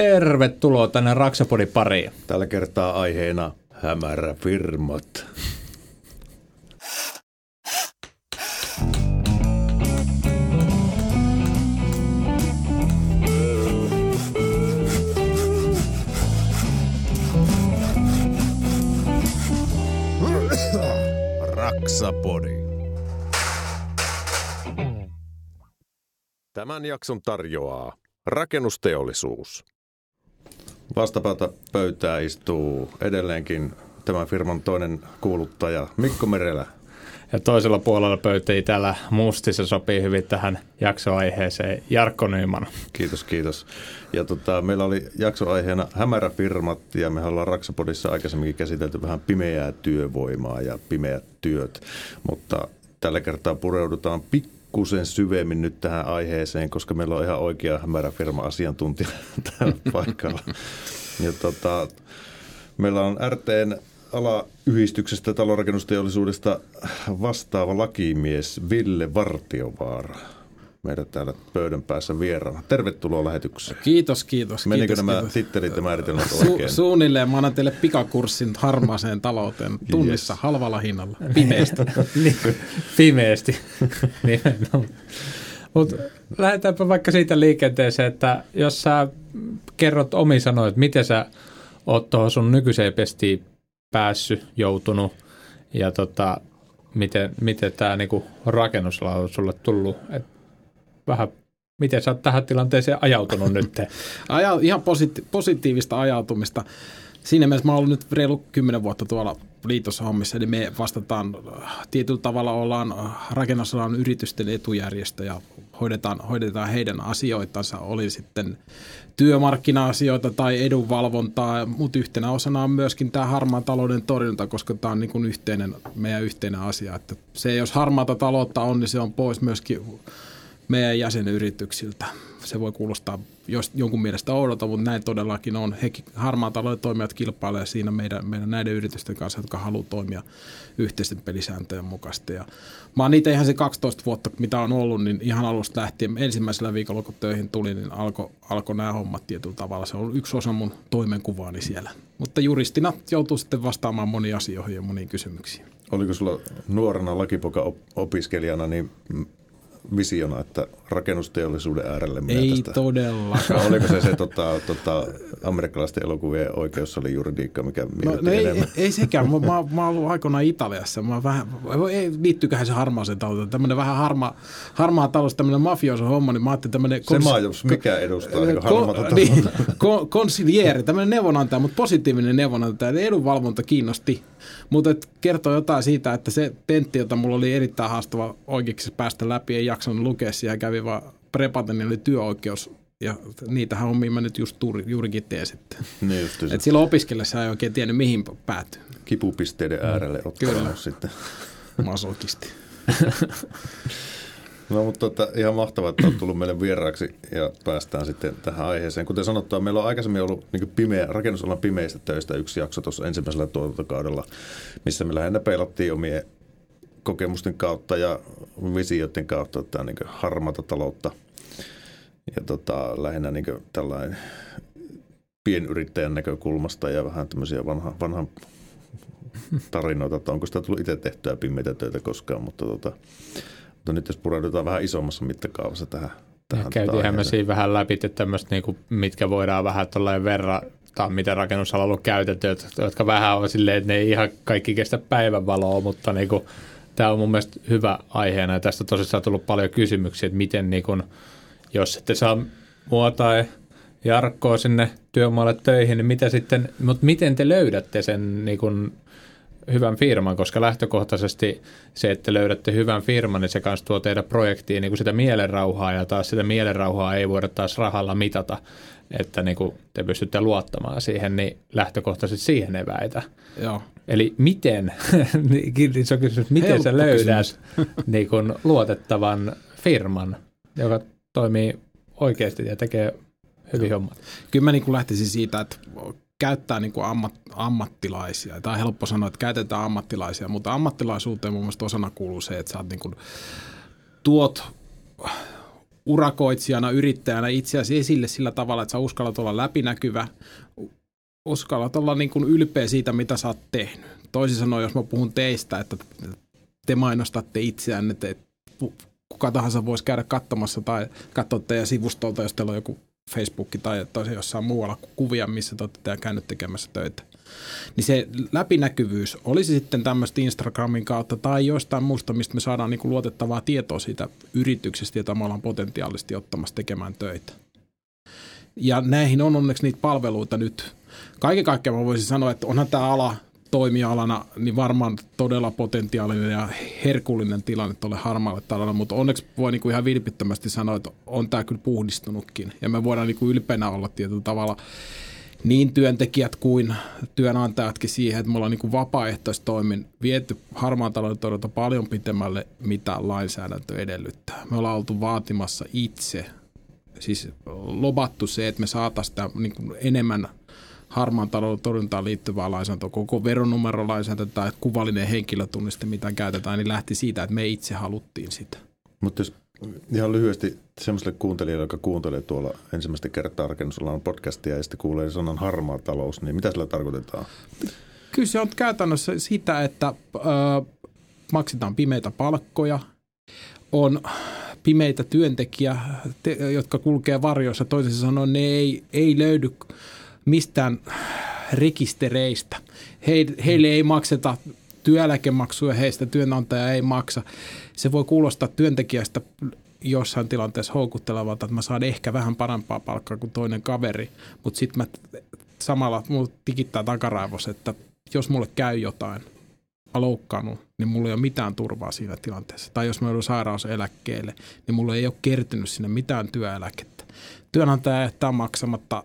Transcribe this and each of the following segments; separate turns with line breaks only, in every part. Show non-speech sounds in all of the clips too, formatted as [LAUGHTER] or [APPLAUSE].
Tervetuloa tänne Raksapodin pariin.
Tällä kertaa aiheena hämärä firmat. Raksapodi. Tämän jakson tarjoaa rakennusteollisuus. Vastapäätä pöytää istuu edelleenkin tämän firman toinen kuuluttaja Mikko Merelä.
Ja toisella puolella pöytää täällä mustissa sopii hyvin tähän jaksoaiheeseen Jarkko Nyman.
Kiitos, kiitos. Ja tota, meillä oli jaksoaiheena hämäräfirmat ja me ollaan Raksapodissa aikaisemminkin käsitelty vähän pimeää työvoimaa ja pimeät työt, mutta tällä kertaa pureudutaan pikkusen syvemmin nyt tähän aiheeseen, koska meillä on ihan oikea hämäräfirma-asiantuntija [LAUGHS] täällä paikalla. [LAUGHS] Ja tota, meillä on RTn alayhdistyksestä talonrakennusteollisuudesta vastaava lakimies Ville Vartiovaara meidän täällä pöydän päässä vieraana. Tervetuloa lähetykseen.
Kiitos, kiitos.
Menikö
kiitos,
nämä
kiitos.
tittelit ja määritelmät
Su-
oikein?
suunnilleen mä annan teille pikakurssin harmaaseen talouteen tunnissa
Yes.
halvalla hinnalla. Pimeästä. [LAUGHS]
Niin, Pimeästi. [LAUGHS] Mutta lähdetäänpä vaikka siitä liikenteeseen, että jos sä kerrot omi sanoin, että miten sä oot tuohon sun nykyiseen pestiin päässyt, joutunut ja tota, miten, miten tämä niinku rakennusala on sulle tullut. Et vähän, miten sä oot tähän tilanteeseen ajautunut nyt? [LAUGHS]
Aja, ihan positi- positiivista ajautumista. Siinä mielessä mä oon ollut nyt reilu kymmenen vuotta tuolla liitossa hommissa, eli me vastataan tietyllä tavalla ollaan rakennusalan yritysten etujärjestö ja hoidetaan, hoidetaan heidän asioitansa, oli sitten työmarkkina-asioita tai edunvalvontaa, mutta yhtenä osana on myöskin tämä harmaan talouden torjunta, koska tämä on niin kuin yhteinen, meidän yhteinen asia. Että se, jos harmaata taloutta on, niin se on pois myöskin meidän jäsenyrityksiltä. Se voi kuulostaa jos, jonkun mielestä oudolta, mutta näin todellakin on. He harmaan talouden toimijat kilpailevat siinä meidän, meidän näiden yritysten kanssa, jotka haluaa toimia yhteisten pelisääntöjen mukaisesti. Ja mä oon niitä ihan se 12 vuotta, mitä on ollut, niin ihan alusta lähtien ensimmäisellä viikolla, kun töihin tuli, niin alkoi alko nämä hommat tietyllä tavalla. Se on yksi osa mun toimenkuvaani siellä. Mutta juristina joutuu sitten vastaamaan moniin asioihin ja moniin kysymyksiin.
Oliko sulla nuorena lakipoka op- opiskelijana niin visiona, että rakennusteollisuuden äärelle menee
Ei
tästä?
todellakaan. [LAUGHS]
Oliko se se tota, tota, amerikkalaisten elokuvien oikeus oli juridiikka, mikä
No, no ei,
enemmän?
ei, ei sekään. Mä, mä, mä ollut aikoinaan Italiassa. Mä vähän, ei, liittyyköhän se harmaaseen talouteen. Tämmöinen vähän harma, harmaa talous, tämmöinen mafioso homma, niin mä ajattelin tämmöinen...
Se maa, jos mikä edustaa
ko,
harmaata
niin, ko, konsilieri, tämmöinen neuvonantaja, mutta positiivinen neuvonantaja. Eli edunvalvonta kiinnosti. Mutta kertoo jotain siitä, että se tentti, jota mulla oli erittäin haastava oikeiksi päästä läpi, ei jaksanut lukea siihen, kävi vaan prepaten, niin oli työoikeus. Ja niitähän hommia mä nyt just juuri, juurikin teen sitten.
Niin just
Et silloin opiskellessa ei oikein tiennyt, mihin päätyy.
kipupisteiden äärelle ottaa
Kyllä.
sitten.
Masokisti. [LAUGHS]
No mutta tota, ihan mahtavaa, että olet tullut meille vieraaksi ja päästään sitten tähän aiheeseen. Kuten sanottua, meillä on aikaisemmin ollut niin pimeä, rakennusalan pimeistä töistä yksi jakso tuossa ensimmäisellä tuotantokaudella, missä me lähinnä peilattiin omien kokemusten kautta ja visioiden kautta tätä niin harmaata taloutta ja tota, lähinnä niin tällainen pienyrittäjän näkökulmasta ja vähän tämmöisiä vanha, vanhan tarinoita, että onko sitä tullut itse tehtyä pimeitä töitä koskaan, mutta, tota, mutta nyt jos pureudutaan vähän isommassa mittakaavassa tähän, tähän
Käytiinhän me siinä vähän läpi, että tämmöistä, niinku, mitkä voidaan vähän tuollainen verrata, mitä rakennusalalla on ollut käytetty, jotka- vähän on silleen, että ne ei ihan kaikki kestä päivänvaloa, mutta niinku, tämä on mun mielestä hyvä aiheena. Ja tästä tosissaan tullut paljon kysymyksiä, että miten niinku, jos ette saa mua tai Jarkkoa sinne työmaalle töihin, niin mitä sitten, mutta miten te löydätte sen niin kuin hyvän firman, koska lähtökohtaisesti se, että löydätte hyvän firman, niin se kanssa tuo teidän projektiin niin kuin sitä mielenrauhaa, ja taas sitä mielenrauhaa ei voida taas rahalla mitata, että niin kuin te pystytte luottamaan siihen, niin lähtökohtaisesti siihen eväitä.
Joo.
Eli miten, [LAUGHS] niin se on kysymys, miten
Helppo
sä löydät [LAUGHS] niin kuin luotettavan firman, joka toimii oikeasti ja tekee hyvin hommat.
Kyllä mä niin kuin lähtisin siitä, että käyttää niin kuin ammat, ammattilaisia. Tämä on helppo sanoa, että käytetään ammattilaisia, mutta ammattilaisuuteen mun mielestä osana kuuluu se, että sä niin kuin, tuot urakoitsijana, yrittäjänä itseäsi esille sillä tavalla, että sä uskallat olla läpinäkyvä, uskallat olla niin kuin ylpeä siitä, mitä sä oot tehnyt. Toisin sanoen, jos mä puhun teistä, että te mainostatte itseänne, että kuka tahansa voisi käydä katsomassa tai katsoa teidän sivustolta, jos teillä on joku Facebook tai tosi jossain muualla kuvia, missä te olette käynyt tekemässä töitä. Niin se läpinäkyvyys olisi sitten tämmöistä Instagramin kautta tai jostain muusta, mistä me saadaan niin luotettavaa tietoa siitä yrityksestä, jota me ollaan potentiaalisesti ottamassa tekemään töitä. Ja näihin on onneksi niitä palveluita nyt. Kaiken kaikkiaan mä voisin sanoa, että onhan tämä ala toimialana niin varmaan todella potentiaalinen ja herkullinen tilanne tuolle harmaalle talalle, mutta onneksi voi niin kuin ihan vilpittömästi sanoa, että on tämä kyllä puhdistunutkin. Ja me voidaan niin kuin ylpeänä olla tietyllä tavalla niin työntekijät kuin työnantajatkin siihen, että me ollaan niin kuin vapaaehtoistoimin viety harmaan talouden torjunta paljon pitemmälle, mitä lainsäädäntö edellyttää. Me ollaan oltu vaatimassa itse, siis lobattu se, että me saataisiin niin enemmän harmaan talouden torjuntaan liittyvää lainsäädäntöä, koko veronumerolainsäädäntö tai kuvallinen henkilötunniste, mitä käytetään, niin lähti siitä, että me itse haluttiin sitä.
Mutta jos ihan lyhyesti semmoiselle kuuntelijalle, joka kuuntelee tuolla ensimmäistä kertaa rakennusalan podcastia ja sitten kuulee sanan harmaa talous, niin mitä sillä tarkoitetaan?
Kyllä se on käytännössä sitä, että ö, maksetaan pimeitä palkkoja, on pimeitä työntekijä, te, jotka kulkee varjoissa. Toisin sanoen ne ei, ei löydy mistään rekistereistä. He, heille ei makseta työeläkemaksuja, heistä työnantaja ei maksa. Se voi kuulostaa työntekijästä jossain tilanteessa houkuttelevalta, että mä saan ehkä vähän parempaa palkkaa kuin toinen kaveri, mutta sitten mä samalla mulla tikittää takaraivos, että jos mulle käy jotain, mä loukkaannut, niin mulla ei ole mitään turvaa siinä tilanteessa. Tai jos mä joudun sairauseläkkeelle, niin mulla ei ole kertynyt sinne mitään työeläkettä. Työnantaja jättää maksamatta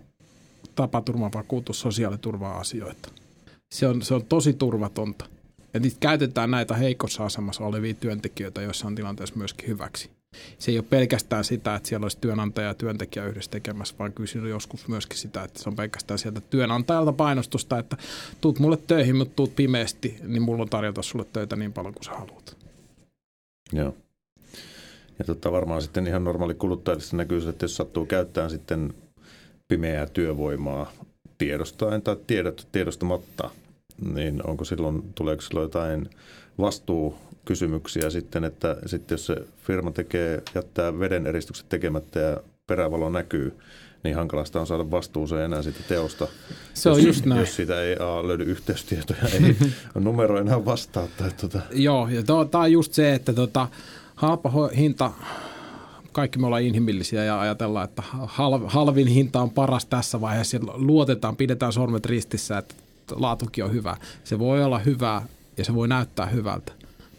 tapaturmavakuutus, sosiaaliturva-asioita. Se on, se on tosi turvatonta. Ja nyt käytetään näitä heikossa asemassa olevia työntekijöitä joissain tilanteessa myöskin hyväksi. Se ei ole pelkästään sitä, että siellä olisi työnantaja ja työntekijä yhdessä tekemässä, vaan kyllä joskus myöskin sitä, että se on pelkästään sieltä työnantajalta painostusta, että tuut mulle töihin, mutta tuut pimeästi, niin mulla on tarjota sulle töitä niin paljon kuin sä haluat.
Joo. Ja tota, varmaan sitten ihan normaali kuluttajille näkyy, että jos sattuu käyttämään sitten pimeää työvoimaa tiedostaen tai tiedot, tiedostamatta, niin onko silloin, tuleeko silloin jotain vastuukysymyksiä sitten, että sitten jos se firma tekee, jättää veden eristykset tekemättä ja perävalo näkyy, niin hankalasta on saada vastuuseen enää siitä teosta.
Se on
jos,
just näin.
Jos siitä ei a, löydy yhteystietoja, ei [LAUGHS] numero enää vastaa. Tai tuota.
Joo, ja tämä on just se, että tota, halpa hinta kaikki me ollaan inhimillisiä ja ajatellaan, että halvin hinta on paras tässä vaiheessa. Luotetaan, pidetään sormet ristissä, että laatukin on hyvä. Se voi olla hyvää ja se voi näyttää hyvältä,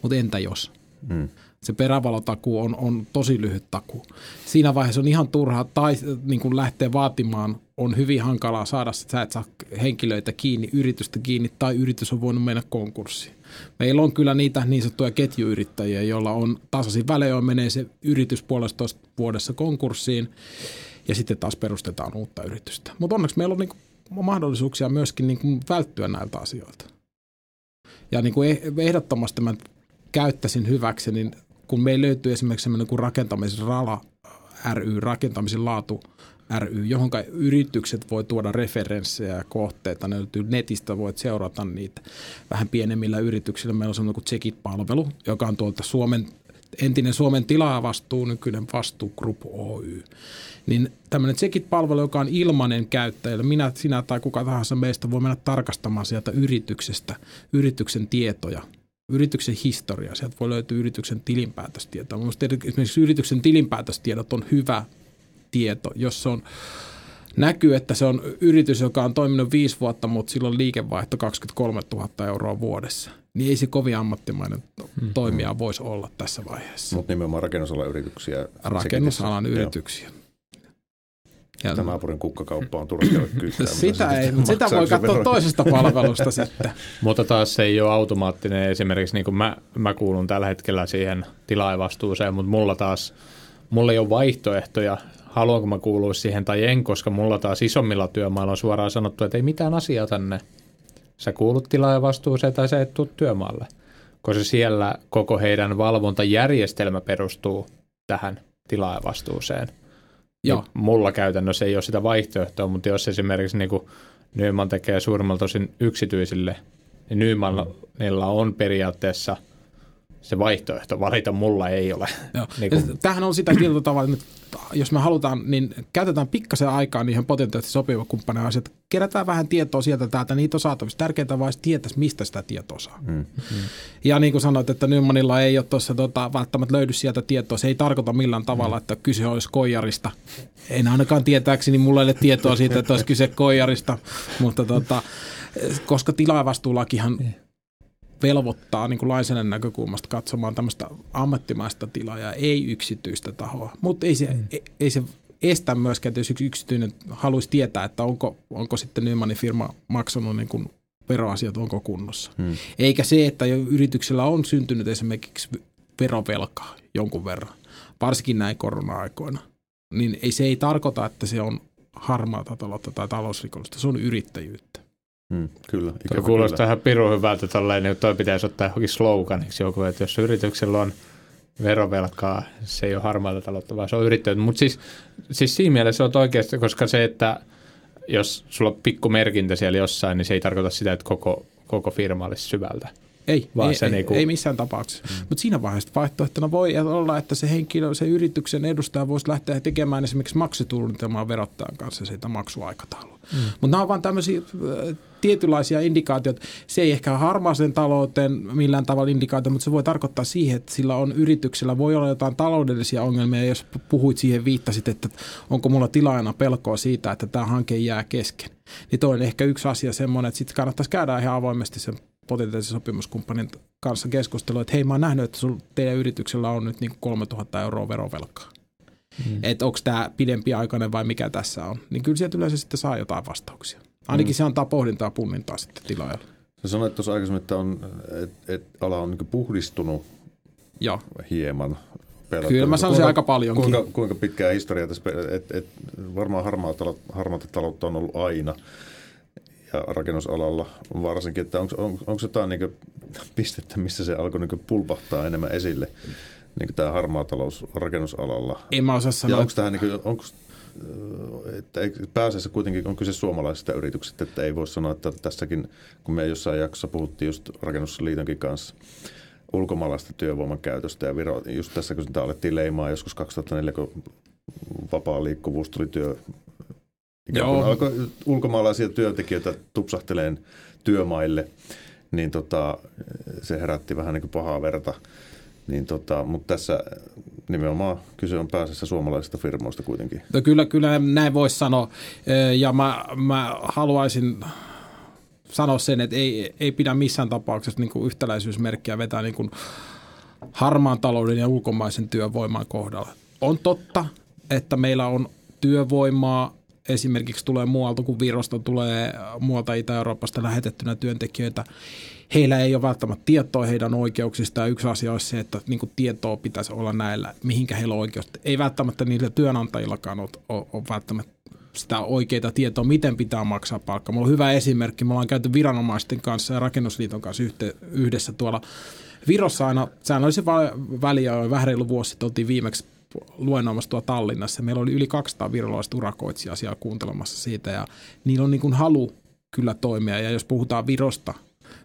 mutta entä jos? Mm. Se perävalotakuu on, on tosi lyhyt takuu. Siinä vaiheessa on ihan turha tai niin kuin lähteä vaatimaan, on hyvin hankalaa saada, sä et saa henkilöitä kiinni, yritystä kiinni tai yritys on voinut mennä konkurssiin. Meillä on kyllä niitä niin sanottuja ketjuyrittäjiä, joilla on tasaisin välein menee se yritys puolestoista vuodessa konkurssiin ja sitten taas perustetaan uutta yritystä. Mutta onneksi meillä on niin kuin mahdollisuuksia myöskin niin kuin välttyä näiltä asioilta. Ja niin kuin ehdottomasti mä käyttäisin hyväksi, niin kun meillä löytyy esimerkiksi sellainen kuin rakentamisen RALA ry, rakentamisen laatu ry, johon yritykset voi tuoda referenssejä ja kohteita. Ne löytyy netistä, voit seurata niitä vähän pienemmillä yrityksillä. Meillä on sellainen kuin Checkit-palvelu, joka on tuolta Suomen, entinen Suomen tilaavastuu, nykyinen Vastuu Group Oy. Niin tämmöinen Checkit-palvelu, joka on ilmainen käyttäjälle, minä, sinä tai kuka tahansa meistä voi mennä tarkastamaan sieltä yrityksestä yrityksen tietoja yrityksen historia. Sieltä voi löytyä yrityksen tilinpäätöstietoa. Mielestäni esimerkiksi yrityksen tilinpäätöstiedot on hyvä tieto, jos on näkyy, että se on yritys, joka on toiminut viisi vuotta, mutta sillä on liikevaihto 23 000 euroa vuodessa. Niin ei se kovin ammattimainen hmm. toimija voisi olla tässä vaiheessa.
Mutta nimenomaan rakennusalan yrityksiä.
Rakennusalan yrityksiä.
Ja Tämä naapurin kukkakauppa on turha käydä [LAUGHS]
Sitä ei, mutta sitä voi katsoa toisesta palvelusta sitten. [LAUGHS]
mutta taas se ei ole automaattinen. Esimerkiksi niin kuin mä, mä kuulun tällä hetkellä siihen tilaajavastuuseen, mutta mulla taas mulla ei ole vaihtoehtoja, haluanko mä kuulua siihen tai en, koska mulla taas isommilla työmailla on suoraan sanottu, että ei mitään asiaa tänne. Sä kuulut tilaajavastuuseen tai sä et tuu työmaalle, koska siellä koko heidän valvontajärjestelmä perustuu tähän tilaajavastuuseen.
Joo.
Niin mulla käytännössä ei ole sitä vaihtoehtoa, mutta jos esimerkiksi niin Nyman tekee suurimmalta osin yksityisille, niin Nymanilla on periaatteessa se vaihtoehto valita, mulla ei ole.
Joo. [LAUGHS]
niin kuin,
Tämähän on sitä tietyllä tavalla, että jos me halutaan, niin käytetään pikkasen aikaa niihin potentiaalisesti sopiva kumppaneiden asioita. Kerätään vähän tietoa sieltä täältä, niitä on saatavissa. Tärkeintä vaan tietäisi, mistä sitä tietoa saa.
Mm.
Ja niin kuin sanoit, että Nymanilla ei ole tuossa tota, välttämättä löydy sieltä tietoa. Se ei tarkoita millään tavalla, että kyse olisi koijarista. En ainakaan tietääkseni, mulla ei ole tietoa siitä, että olisi kyse koijarista. [LAUGHS] Mutta tota, koska tilaavastuulakihan velvoittaa niin kuin lainsäädännön näkökulmasta katsomaan tämmöistä ammattimaista tilaajaa, ei yksityistä tahoa. Mutta ei se, mm. ei, ei se estä myöskään, että jos yksi yksityinen haluaisi tietää, että onko, onko sitten Nymanin firma maksanut niin kuin veroasiat, onko kunnossa.
Hmm.
Eikä se, että jo yrityksellä on syntynyt esimerkiksi verovelkaa jonkun verran, varsinkin näin korona-aikoina, niin ei, se ei tarkoita, että se on harmaata taloutta tai talousrikollista, se on yrittäjyyttä.
Mm, kyllä.
Tuo kuulostaa
kyllä.
ihan pirun hyvältä tolleen, niin toi pitäisi ottaa johonkin sloganiksi joku, että jos yrityksellä on verovelkaa, se ei ole harmaata taloutta, vaan se on yrittäjyyttä. Mutta siis, siis siinä mielessä on oikeasti, koska se, että jos sulla on pikku merkintä siellä jossain, niin se ei tarkoita sitä, että koko, koko firma olisi syvältä.
Ei,
Vaan
ei,
se
ei,
niinku-
ei missään tapauksessa. Mm. Mutta siinä vaiheessa vaihtoehtona voi olla, että se henkilö, se yrityksen edustaja voisi lähteä tekemään esimerkiksi maksusuunnitelmaa verottajan kanssa siitä maksuaikataulua. Mm. Mutta nämä on vain tämmöisiä äh, tietynlaisia indikaatioita. Se ei ehkä harmaaseen talouteen millään tavalla indikaatio, mutta se voi tarkoittaa siihen, että sillä on yrityksellä voi olla jotain taloudellisia ongelmia. Jos puhuit siihen, viittasit, että onko mulla tilaajana pelkoa siitä, että tämä hanke jää kesken. Niin toi on ehkä yksi asia semmoinen, että sitten kannattaisi käydä ihan avoimesti sen potentiaalisen sopimuskumppanin kanssa keskustelua, että hei mä oon nähnyt, että sul, teidän yrityksellä on nyt niin 3000 euroa verovelkaa. Mm. Että onko tämä pidempiaikainen vai mikä tässä on. Niin kyllä sieltä yleensä sitten saa jotain vastauksia. Ainakin mm. se antaa pohdintaa punnintaa sitten tilaajalle.
Sä sanoit tuossa aikaisemmin, että, on, et, et ala on niin puhdistunut
Joo.
hieman. verrattuna-
Kyllä mä sanoisin
Kuinka-
aika paljonkin.
Kuinka, kuinka pitkää historiaa tässä, että et, varmaan harmaata, harmaata taloutta on ollut aina ja rakennusalalla varsinkin, että onko, on, onko jotain niin pistettä, missä se alkoi niin pulpahtaa enemmän esille, niin tämä harmaa talous rakennusalalla.
En mä osaa
Ja
sanoa.
onko tähän, niin onko, että ei- pääasiassa kuitenkin on kyse suomalaisista yrityksistä, että ei voi sanoa, että tässäkin, kun me jossain jaksossa puhuttiin just rakennusliitonkin kanssa, ulkomaalaista työvoiman käytöstä ja Viro, just tässä kun sitä alettiin leimaa joskus 2004, kun vapaa liikkuvuus tuli työ,
Joo.
alkoi ulkomaalaisia työntekijöitä tupsahteleen työmaille, niin tota, se herätti vähän niin kuin pahaa verta. Niin tota, mutta tässä nimenomaan kyse on pääasiassa suomalaisista firmoista kuitenkin.
No kyllä, kyllä näin voisi sanoa. Ja mä, mä haluaisin sanoa sen, että ei, ei pidä missään tapauksessa niin kuin yhtäläisyysmerkkiä vetää niin kuin harmaan talouden ja ulkomaisen työvoiman kohdalla. On totta, että meillä on työvoimaa, esimerkiksi tulee muualta kuin Virosta, tulee muualta Itä-Euroopasta lähetettynä työntekijöitä. Heillä ei ole välttämättä tietoa heidän oikeuksista ja yksi asia olisi se, että niin tietoa pitäisi olla näillä, mihinkä heillä on oikeus. Ei välttämättä niillä työnantajillakaan ole, ole, ole välttämättä sitä oikeita tietoa, miten pitää maksaa palkkaa. Mulla on hyvä esimerkki. Me ollaan käyty viranomaisten kanssa ja rakennusliiton kanssa yhte, yhdessä tuolla Virossa aina säännöllisen väliä, vähän reilu vuosi sitten oltiin viimeksi luennoimassa tuolla Tallinnassa. Meillä oli yli 200 virolaista urakoitsijaa siellä kuuntelemassa siitä ja niillä on niin kuin halu kyllä toimia. Ja jos puhutaan Virosta,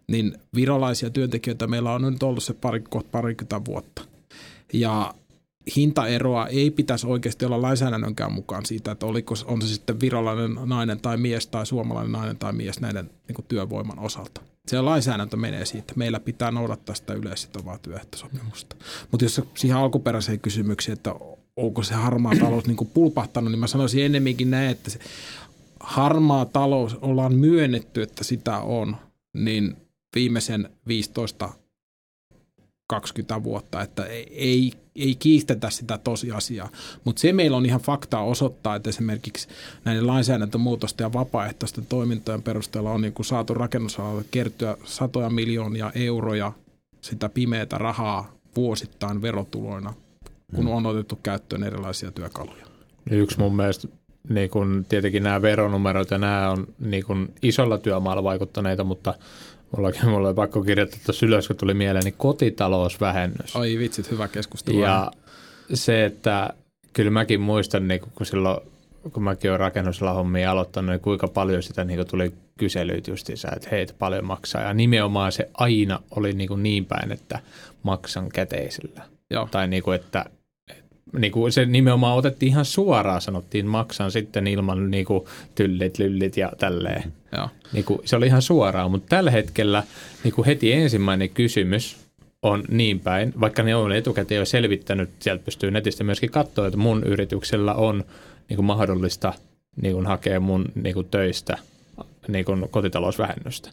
niin virolaisia työntekijöitä meillä on nyt ollut se pari, kohta parikymmentä vuotta. Ja hintaeroa ei pitäisi oikeasti olla lainsäädännönkään mukaan siitä, että oliko, on se sitten virolainen nainen tai mies tai suomalainen nainen tai mies näiden niin kuin työvoiman osalta. Se lainsäädäntö menee siitä. Meillä pitää noudattaa sitä yleissitovaa työehtosopimusta. Mutta jos siihen alkuperäiseen kysymykseen, että onko se harmaa talous niin pulpahtanut, niin mä sanoisin ennemminkin näin, että se harmaa talous ollaan myönnetty, että sitä on, niin viimeisen 15 20 vuotta, että ei, ei kiistetä sitä tosiasiaa. Mutta se meillä on ihan faktaa osoittaa, että esimerkiksi näiden lainsäädäntömuutosten ja vapaaehtoisten toimintojen perusteella on niin kuin saatu rakennusalalle kertyä satoja miljoonia euroja sitä pimeätä rahaa vuosittain verotuloina, kun on otettu käyttöön erilaisia työkaluja.
Yksi mun mielestä niin kun, tietenkin nämä veronumerot ja nämä on niin kun, isolla työmaalla vaikuttaneita, mutta mullakin [LAUGHS] mulla oli pakko kirjoittaa tuossa ylös, kun tuli mieleen, niin kotitalousvähennys.
Ai vitsit, hyvä keskustelu.
Ja se, että kyllä mäkin muistan, niin kun silloin kun mäkin olen rakennusala hommia aloittanut, niin kuinka paljon sitä niin tuli kyselyitä justiinsa, että heitä paljon maksaa. Ja nimenomaan se aina oli niin, kuin niin päin, että maksan käteisellä. Joo. Tai niin kuin, että niin kuin se nimenomaan otettiin ihan suoraan, sanottiin maksan sitten ilman niin kuin tyllit, lyllit ja tälleen. Joo. Niin kuin, se oli ihan suoraan, mutta tällä hetkellä niin kuin heti ensimmäinen kysymys on niin päin, vaikka ne on etukäteen jo selvittänyt, sieltä pystyy netistä myöskin katsoa, että mun yrityksellä on niin kuin mahdollista niin kuin hakea mun niin kuin töistä niin kuin kotitalousvähennystä.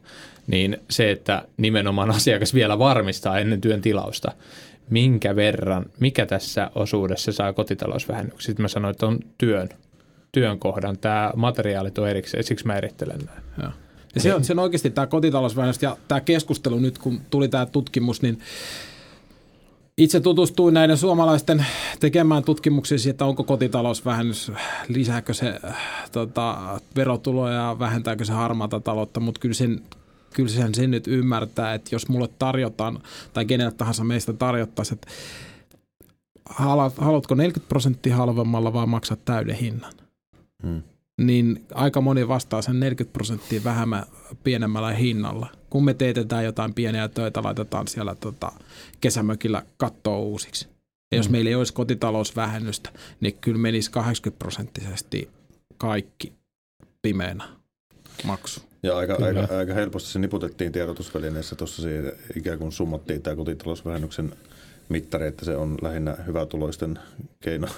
Niin se, että nimenomaan asiakas vielä varmistaa ennen työn tilausta, minkä verran, mikä tässä osuudessa saa kotitalousvähennyksiä. Sitten mä sanoin, että on työn, työn kohdan. Tämä materiaalit on erikseen, siksi mä erittelen näin.
Joo. Ja se on, se on oikeasti tämä kotitalousvähennys ja tämä keskustelu nyt, kun tuli tämä tutkimus, niin itse tutustuin näiden suomalaisten tekemään tutkimuksiin että onko kotitalousvähennys, lisääkö se tota, verotuloja ja vähentääkö se harmaata taloutta, mutta kyllä sen, kyllä sen, sen nyt ymmärtää, että jos mulle tarjotaan tai kenelle tahansa meistä tarjottaisiin, että haluatko 40 prosenttia halvemmalla vai maksat täyden hinnan, hmm. niin aika moni vastaa sen 40 prosenttia vähemmän pienemmällä hinnalla. Kun me teetetään jotain pieniä töitä, laitetaan siellä tota, kesämökillä kattoa uusiksi. Ja jos hmm. meillä ei olisi kotitalousvähennystä, niin kyllä menisi 80 prosenttisesti kaikki pimeänä maksu.
Ja aika, aika, aika helposti se niputettiin tiedotusvälineessä tuossa ikään kuin summattiin tämä kotitalousvähennyksen mittari, että se on lähinnä hyvätuloisten keino.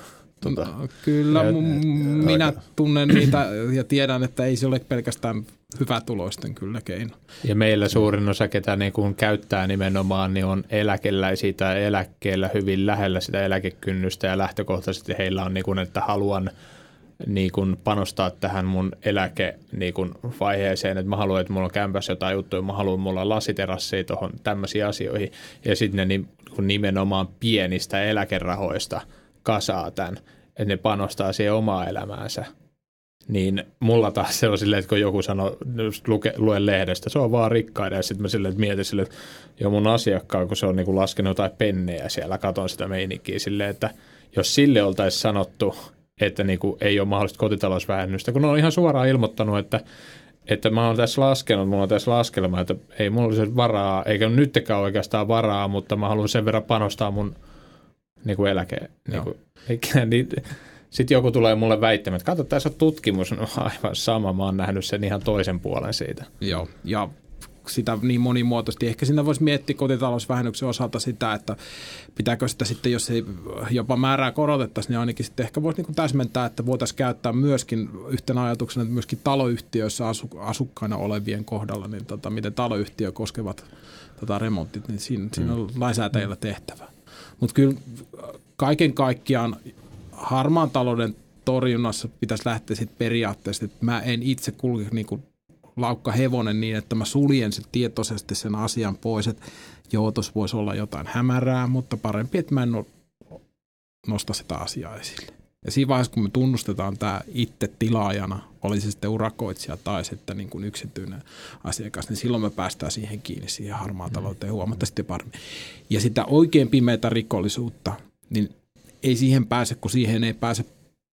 Tuota, no, kyllä, ja, minä aika. tunnen niitä ja tiedän, että ei se ole pelkästään hyvätuloisten kyllä keino.
Ja meillä suurin osa, ketä niin kun käyttää nimenomaan, niin on eläkeläisiä tai eläkkeellä hyvin lähellä sitä eläkekynnystä ja lähtökohtaisesti heillä on, niin kun, että haluan – niin kun panostaa tähän mun eläke niin kun vaiheeseen, että mä haluan, että mulla on kämpässä jotain juttuja, mä haluan, mulla on lasiterasseja tuohon tämmöisiin asioihin, ja sitten ne niin, nimenomaan pienistä eläkerahoista kasaa tämän, että ne panostaa siihen omaa elämäänsä, niin mulla taas se on silleen, että kun joku sanoo, luke, luen lehdestä, se on vaan rikkaiden, ja sitten mä silleen, että mietin silleen, että jo mun asiakkaan, kun se on niin kuin laskenut jotain pennejä siellä, katon sitä meininkiä silleen, että jos sille oltaisiin sanottu, että niin kuin ei ole mahdollista kotitalousvähennystä, kun ne on ihan suoraan ilmoittanut, että, että mä oon tässä laskenut, mulla on tässä laskelma, että ei mulla olisi varaa, eikä nyttekään oikeastaan varaa, mutta mä haluan sen verran panostaa mun [LAUGHS] niin kuin eläke. Niin kuin, eikä, niin, sitten joku tulee mulle väittämään, että katso, tässä on tutkimus, no aivan sama, mä oon nähnyt sen ihan toisen puolen siitä.
Joo, ja sitä niin monimuotoisesti. Ehkä siinä voisi miettiä kotitalousvähennyksen osalta sitä, että pitääkö sitä sitten, jos ei jopa määrää korotettaisiin, niin ainakin sitten ehkä voisi niin täsmentää, että voitaisiin käyttää myöskin yhtenä ajatuksena, että myöskin taloyhtiöissä asukkaina olevien kohdalla, niin tota, miten taloyhtiö koskevat tota, remontit, niin siinä, mm. siinä on lainsäätäjillä tehtävä. Mutta kyllä kaiken kaikkiaan harmaan talouden torjunnassa pitäisi lähteä sitten periaatteessa, että mä en itse kulke niin kuin laukka hevonen niin, että mä suljen sen tietoisesti sen asian pois, että joo, tuossa voisi olla jotain hämärää, mutta parempi, että mä en nosta sitä asiaa esille. Ja siinä vaiheessa, kun me tunnustetaan tämä itse tilaajana, oli se sitten urakoitsija tai sitten niin kuin yksityinen asiakas, niin silloin me päästään siihen kiinni, siihen harmaan talouteen huomattavasti paremmin. Ja sitä oikein pimeitä rikollisuutta, niin ei siihen pääse, kun siihen ei pääse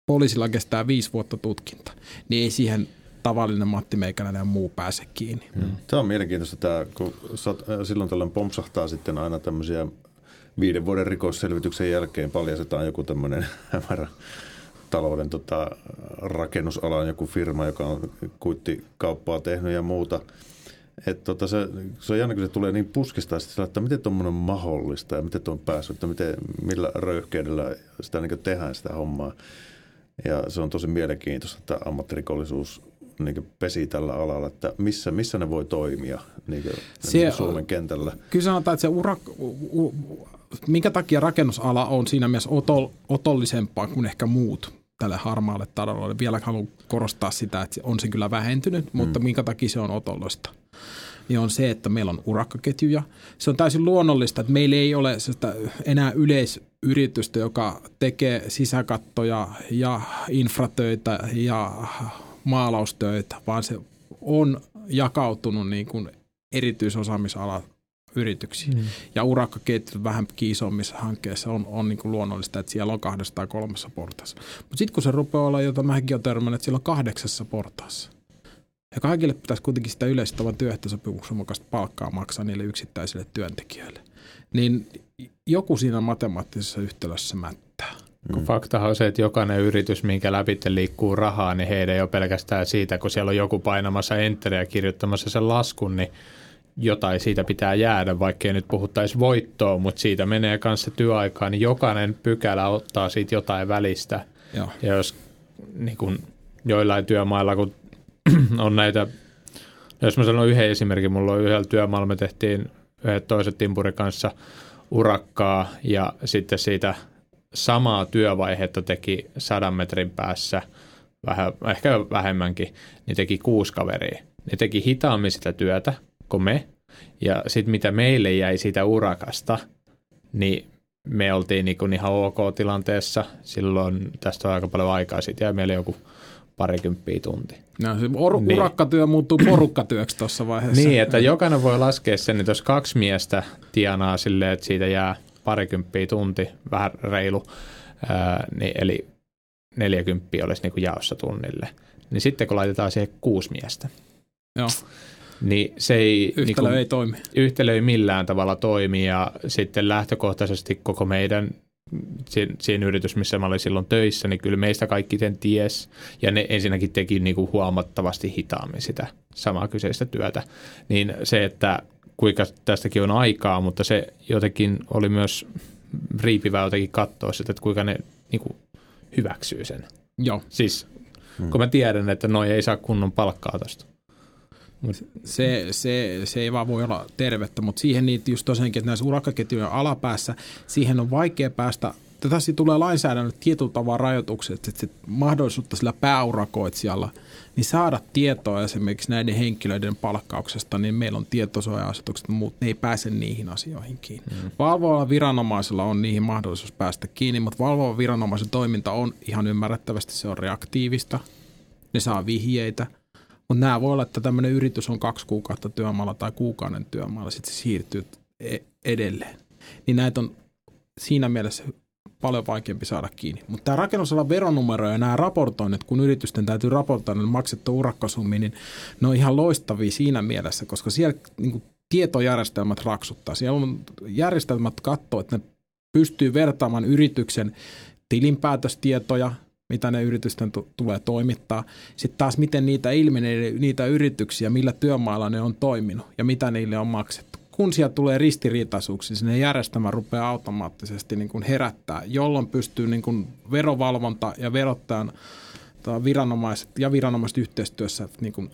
poliisilla kestää viisi vuotta tutkinta, niin ei siihen tavallinen Matti Meikäläinen ja muu pääse kiinni. Hmm.
Tämä on mielenkiintoista, tämä, kun äh, silloin tällöin pompsahtaa sitten aina tämmöisiä viiden vuoden rikosselvityksen jälkeen paljastetaan joku tämmöinen hämärä talouden tota, rakennusalan joku firma, joka on kuittikauppaa tehnyt ja muuta. Et tota se, se on jännä, kun se tulee niin puskista, että miten tuommoinen on mahdollista ja miten tuon on päässyt, että miten, millä röyhkeydellä sitä niin tehdään sitä hommaa. Ja se on tosi mielenkiintoista, että ammattirikollisuus niin pesi tällä alalla, että missä, missä ne voi toimia niin kuin, se, niin Suomen kentällä?
Kyllä sanotaan, että se ura, u, minkä takia rakennusala on siinä mielessä otol, otollisempaa kuin ehkä muut tälle harmaalle taloudelle. Vielä haluan korostaa sitä, että on se kyllä vähentynyt, hmm. mutta minkä takia se on otollista? Niin on se, että meillä on urakkaketjuja. Se on täysin luonnollista, että meillä ei ole sitä enää yleisyritystä, joka tekee sisäkattoja ja infratöitä ja maalaustöitä, vaan se on jakautunut niin kuin erityisosaamisala yrityksiä. Mm. Ja urakkaketjut vähän isommissa hankkeissa on, on niin kuin luonnollista, että siellä on kahdessa tai kolmessa portaassa. Mutta sitten kun se rupeaa olla, jota mäkin olen törmännyt, että siellä on kahdeksassa portaassa. Ja kaikille pitäisi kuitenkin sitä yleistävän työehtosopimuksen mukaista palkkaa maksaa niille yksittäisille työntekijöille. Niin joku siinä matemaattisessa yhtälössä mättää.
Mm. Fakta on se, että jokainen yritys, minkä läpi liikkuu rahaa, niin heidän ei ole pelkästään siitä, kun siellä on joku painamassa enteriä ja kirjoittamassa sen laskun, niin jotain siitä pitää jäädä, vaikkei nyt puhuttaisi voittoa, mutta siitä menee kanssa työaikaa, niin jokainen pykälä ottaa siitä jotain välistä. Joo. Ja jos niin kun, joillain työmailla, kun [CLEARS THROAT] on näitä, jos mä sanon yhden esimerkin, mulla on yhdellä työmaalla, me tehtiin yhdet toiset timpurin kanssa urakkaa ja sitten siitä samaa työvaihetta teki sadan metrin päässä, vähän, ehkä vähemmänkin, niin teki kuusi kaveria. Ne teki hitaammin sitä työtä kuin me. Ja sitten mitä meille jäi siitä urakasta, niin me oltiin niin ihan ok tilanteessa. Silloin tästä on aika paljon aikaa sitten ja meillä joku parikymppiä tunti.
No, se or- niin. urakkatyö muuttuu porukkatyöksi tuossa vaiheessa.
Niin, että jokainen voi laskea sen, että jos kaksi miestä tienaa silleen, että siitä jää parikymppiä tunti, vähän reilu, ää, niin, eli 40 olisi niin kuin jaossa tunnille. Niin sitten kun laitetaan siihen kuusi miestä,
Joo.
niin se ei...
Yhtälö niin kuin, ei toimi.
Yhtälö ei millään tavalla toimi ja sitten lähtökohtaisesti koko meidän siinä, siinä yritys, missä mä olin silloin töissä, niin kyllä meistä kaikki sen ties. Ja ne ensinnäkin teki niin kuin huomattavasti hitaammin sitä samaa kyseistä työtä. Niin se, että kuinka tästäkin on aikaa, mutta se jotenkin oli myös riipivää jotenkin katsoa sitä, että kuinka ne niin kuin hyväksyy sen.
Joo.
Siis hmm. kun mä tiedän, että noi ei saa kunnon palkkaa tuosta.
Se, se, se ei vaan voi olla tervettä, mutta siihen niitä just tosiaankin, että näissä urakkaketjujen alapäässä, siihen on vaikea päästä tässä tulee lainsäädännöllä tietyllä tavalla rajoitukset, että sit mahdollisuutta sillä pääurakoitsijalla niin saada tietoa esimerkiksi näiden henkilöiden palkkauksesta, niin meillä on tietosuoja-asetukset, mutta ne ei pääse niihin asioihin kiinni. Mm. Valvovalla viranomaisella on niihin mahdollisuus päästä kiinni, mutta valvova viranomaisen toiminta on ihan ymmärrettävästi, se on reaktiivista, ne saa vihjeitä, mutta nämä voi olla, että tämmöinen yritys on kaksi kuukautta työmaalla tai kuukauden työmaalla, sitten se siirtyy e- edelleen. Niin näitä on siinä mielessä paljon vaikeampi saada kiinni. Mutta tämä rakennusalan veronumero ja nämä raportoinnit, kun yritysten täytyy raportoida ne maksettu urakkasummi, niin ne on ihan loistavia siinä mielessä, koska siellä niin kuin, tietojärjestelmät raksuttaa. Siellä on järjestelmät katsoo, että ne pystyy vertaamaan yrityksen tilinpäätöstietoja, mitä ne yritysten t- tulee toimittaa. Sitten taas, miten niitä ilmenee, niitä yrityksiä, millä työmailla ne on toiminut ja mitä niille on maksettu kun sieltä tulee ristiriitaisuuksia, sinne järjestelmä rupeaa automaattisesti niin kuin herättää, jolloin pystyy niin kuin verovalvonta ja verottajan viranomaiset ja viranomaiset yhteistyössä niin kuin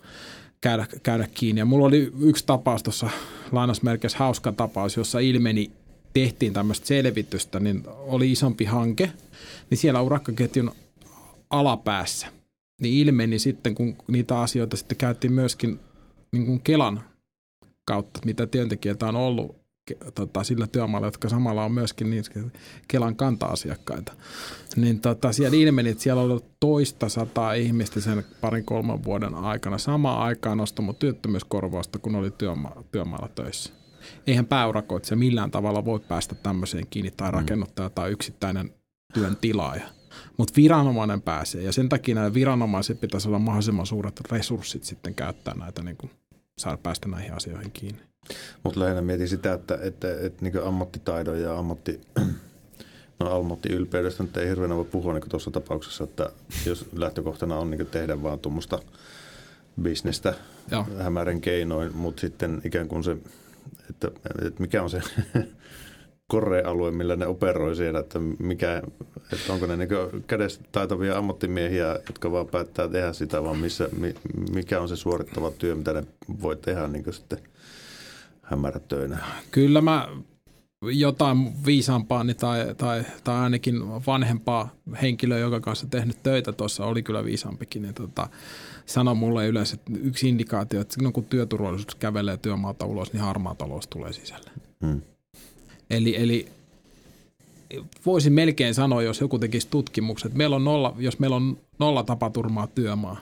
käydä, käydä kiinni. Ja mulla oli yksi tapaus tuossa lainausmerkeissä hauska tapaus, jossa ilmeni, tehtiin tämmöistä selvitystä, niin oli isompi hanke, niin siellä urakkaketjun alapäässä, niin ilmeni sitten, kun niitä asioita sitten käytiin myöskin niin kuin Kelan kautta, mitä työntekijöitä on ollut tota, sillä työmaalla, jotka samalla on myöskin niin Kelan kanta-asiakkaita. Niin tota, siellä ilmeni, että siellä on ollut toista sataa ihmistä sen parin kolmen vuoden aikana samaan aikaan nostanut työttömyyskorvausta, kun oli työma- työmaalla töissä. Eihän pääurakoitsija millään tavalla voi päästä tämmöiseen kiinni tai mm. rakennuttaja tai yksittäinen työn tilaaja. Mutta viranomainen pääsee ja sen takia näillä viranomaisilla pitäisi olla mahdollisimman suuret resurssit sitten käyttää näitä niin kuin saada päästä näihin asioihin kiinni.
Mutta lähinnä mietin sitä, että, että, että, että niin ammattitaidon ja ammatti, [CLEARS THROAT] no ammattiylpeydestä nyt ei hirveänä voi puhua niin tuossa tapauksessa, että jos lähtökohtana on niin tehdä vaan tuommoista bisnestä Joo. hämärän keinoin, mutta sitten ikään kuin se, että, että mikä on se [LAUGHS] korealue, millä ne operoi siellä, että, mikä, että onko ne niin kädestä taitavia ammattimiehiä, jotka vaan päättää tehdä sitä, vaan missä, mikä on se suorittava työ, mitä ne voi tehdä niin sitten hämärätöinä.
Kyllä mä jotain viisaampaa niin tai, tai, tai ainakin vanhempaa henkilöä, joka kanssa tehnyt töitä tuossa, oli kyllä viisaampikin. Niin tota, sanoi mulle yleensä, että yksi indikaatio, että kun työturvallisuus kävelee työmaalta ulos, niin harmaa talous tulee sisälle. Hmm. Eli, eli voisin melkein sanoa, jos joku tekisi tutkimukset, meillä on nolla, jos meillä on nolla tapaturmaa työmaa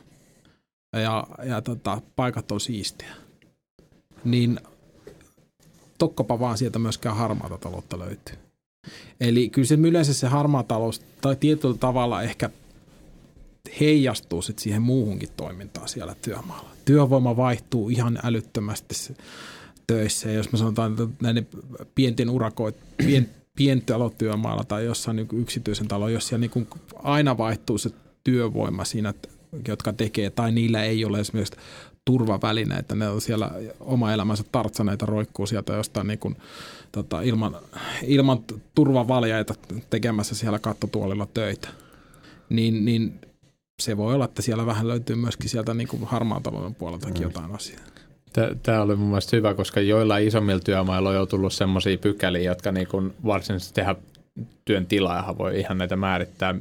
ja, ja tota, paikat on siistiä, niin tokkopa vaan sieltä myöskään harmaata taloutta löytyy. Eli kyllä se yleensä se harmaa talous tai tietyllä tavalla ehkä heijastuu sit siihen muuhunkin toimintaan siellä työmaalla. Työvoima vaihtuu ihan älyttömästi töissä. Ja jos me sanotaan että näiden pienten urakoit, pien, pientalotyömaalla tai jossain niin yksityisen talon, jos siellä niin aina vaihtuu se työvoima siinä, jotka tekee, tai niillä ei ole esimerkiksi turvavälineitä, ne on siellä oma elämänsä tartsaneita roikkuu sieltä jostain niin kuin, tota, ilman, ilman turvavaljaita tekemässä siellä kattotuolilla töitä. Niin, niin se voi olla, että siellä vähän löytyy myöskin sieltä niin kuin harmaan talouden puoleltakin mm. jotain asiaa.
Tämä oli mun mielestä hyvä, koska joilla isommilla työmailla on jo tullut semmoisia pykäliä, jotka niin kuin varsinaisesti tehdä työn tilaajahan voi ihan näitä määrittää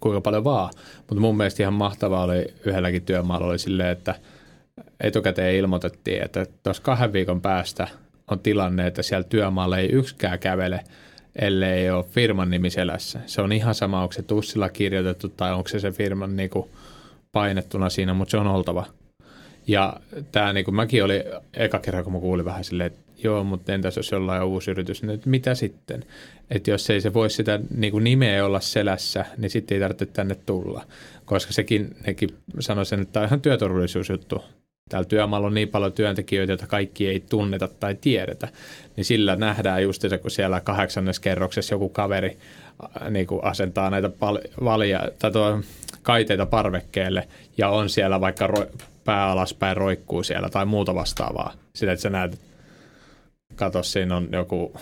kuinka paljon vaan. Mutta mun mielestä ihan mahtavaa oli yhdelläkin työmaalla oli silleen, että etukäteen ilmoitettiin, että tuossa kahden viikon päästä on tilanne, että siellä työmaalla ei yksikään kävele, ellei ole firman nimi selässä. Se on ihan sama, onko se tussilla kirjoitettu tai onko se se firman niin kuin painettuna siinä, mutta se on oltava – ja tämä niin kuin mäkin oli eka kerran, kun mä kuulin vähän silleen, että joo, mutta entäs jos jollain on uusi yritys, niin mitä sitten? Että jos ei se voi sitä niin kuin nimeä olla selässä, niin sitten ei tarvitse tänne tulla. Koska sekin, nekin sanoi sen, että tämä on ihan työturvallisuusjuttu. Täällä työmaalla on niin paljon työntekijöitä, joita kaikki ei tunneta tai tiedetä. Niin sillä nähdään just se, kun siellä kahdeksannes kerroksessa joku kaveri äh, niin kuin asentaa näitä pal- valia, tai tuo, kaiteita parvekkeelle ja on siellä vaikka ro- pää alaspäin roikkuu siellä tai muuta vastaavaa. Sitä, että sä näet, kato, siinä on joku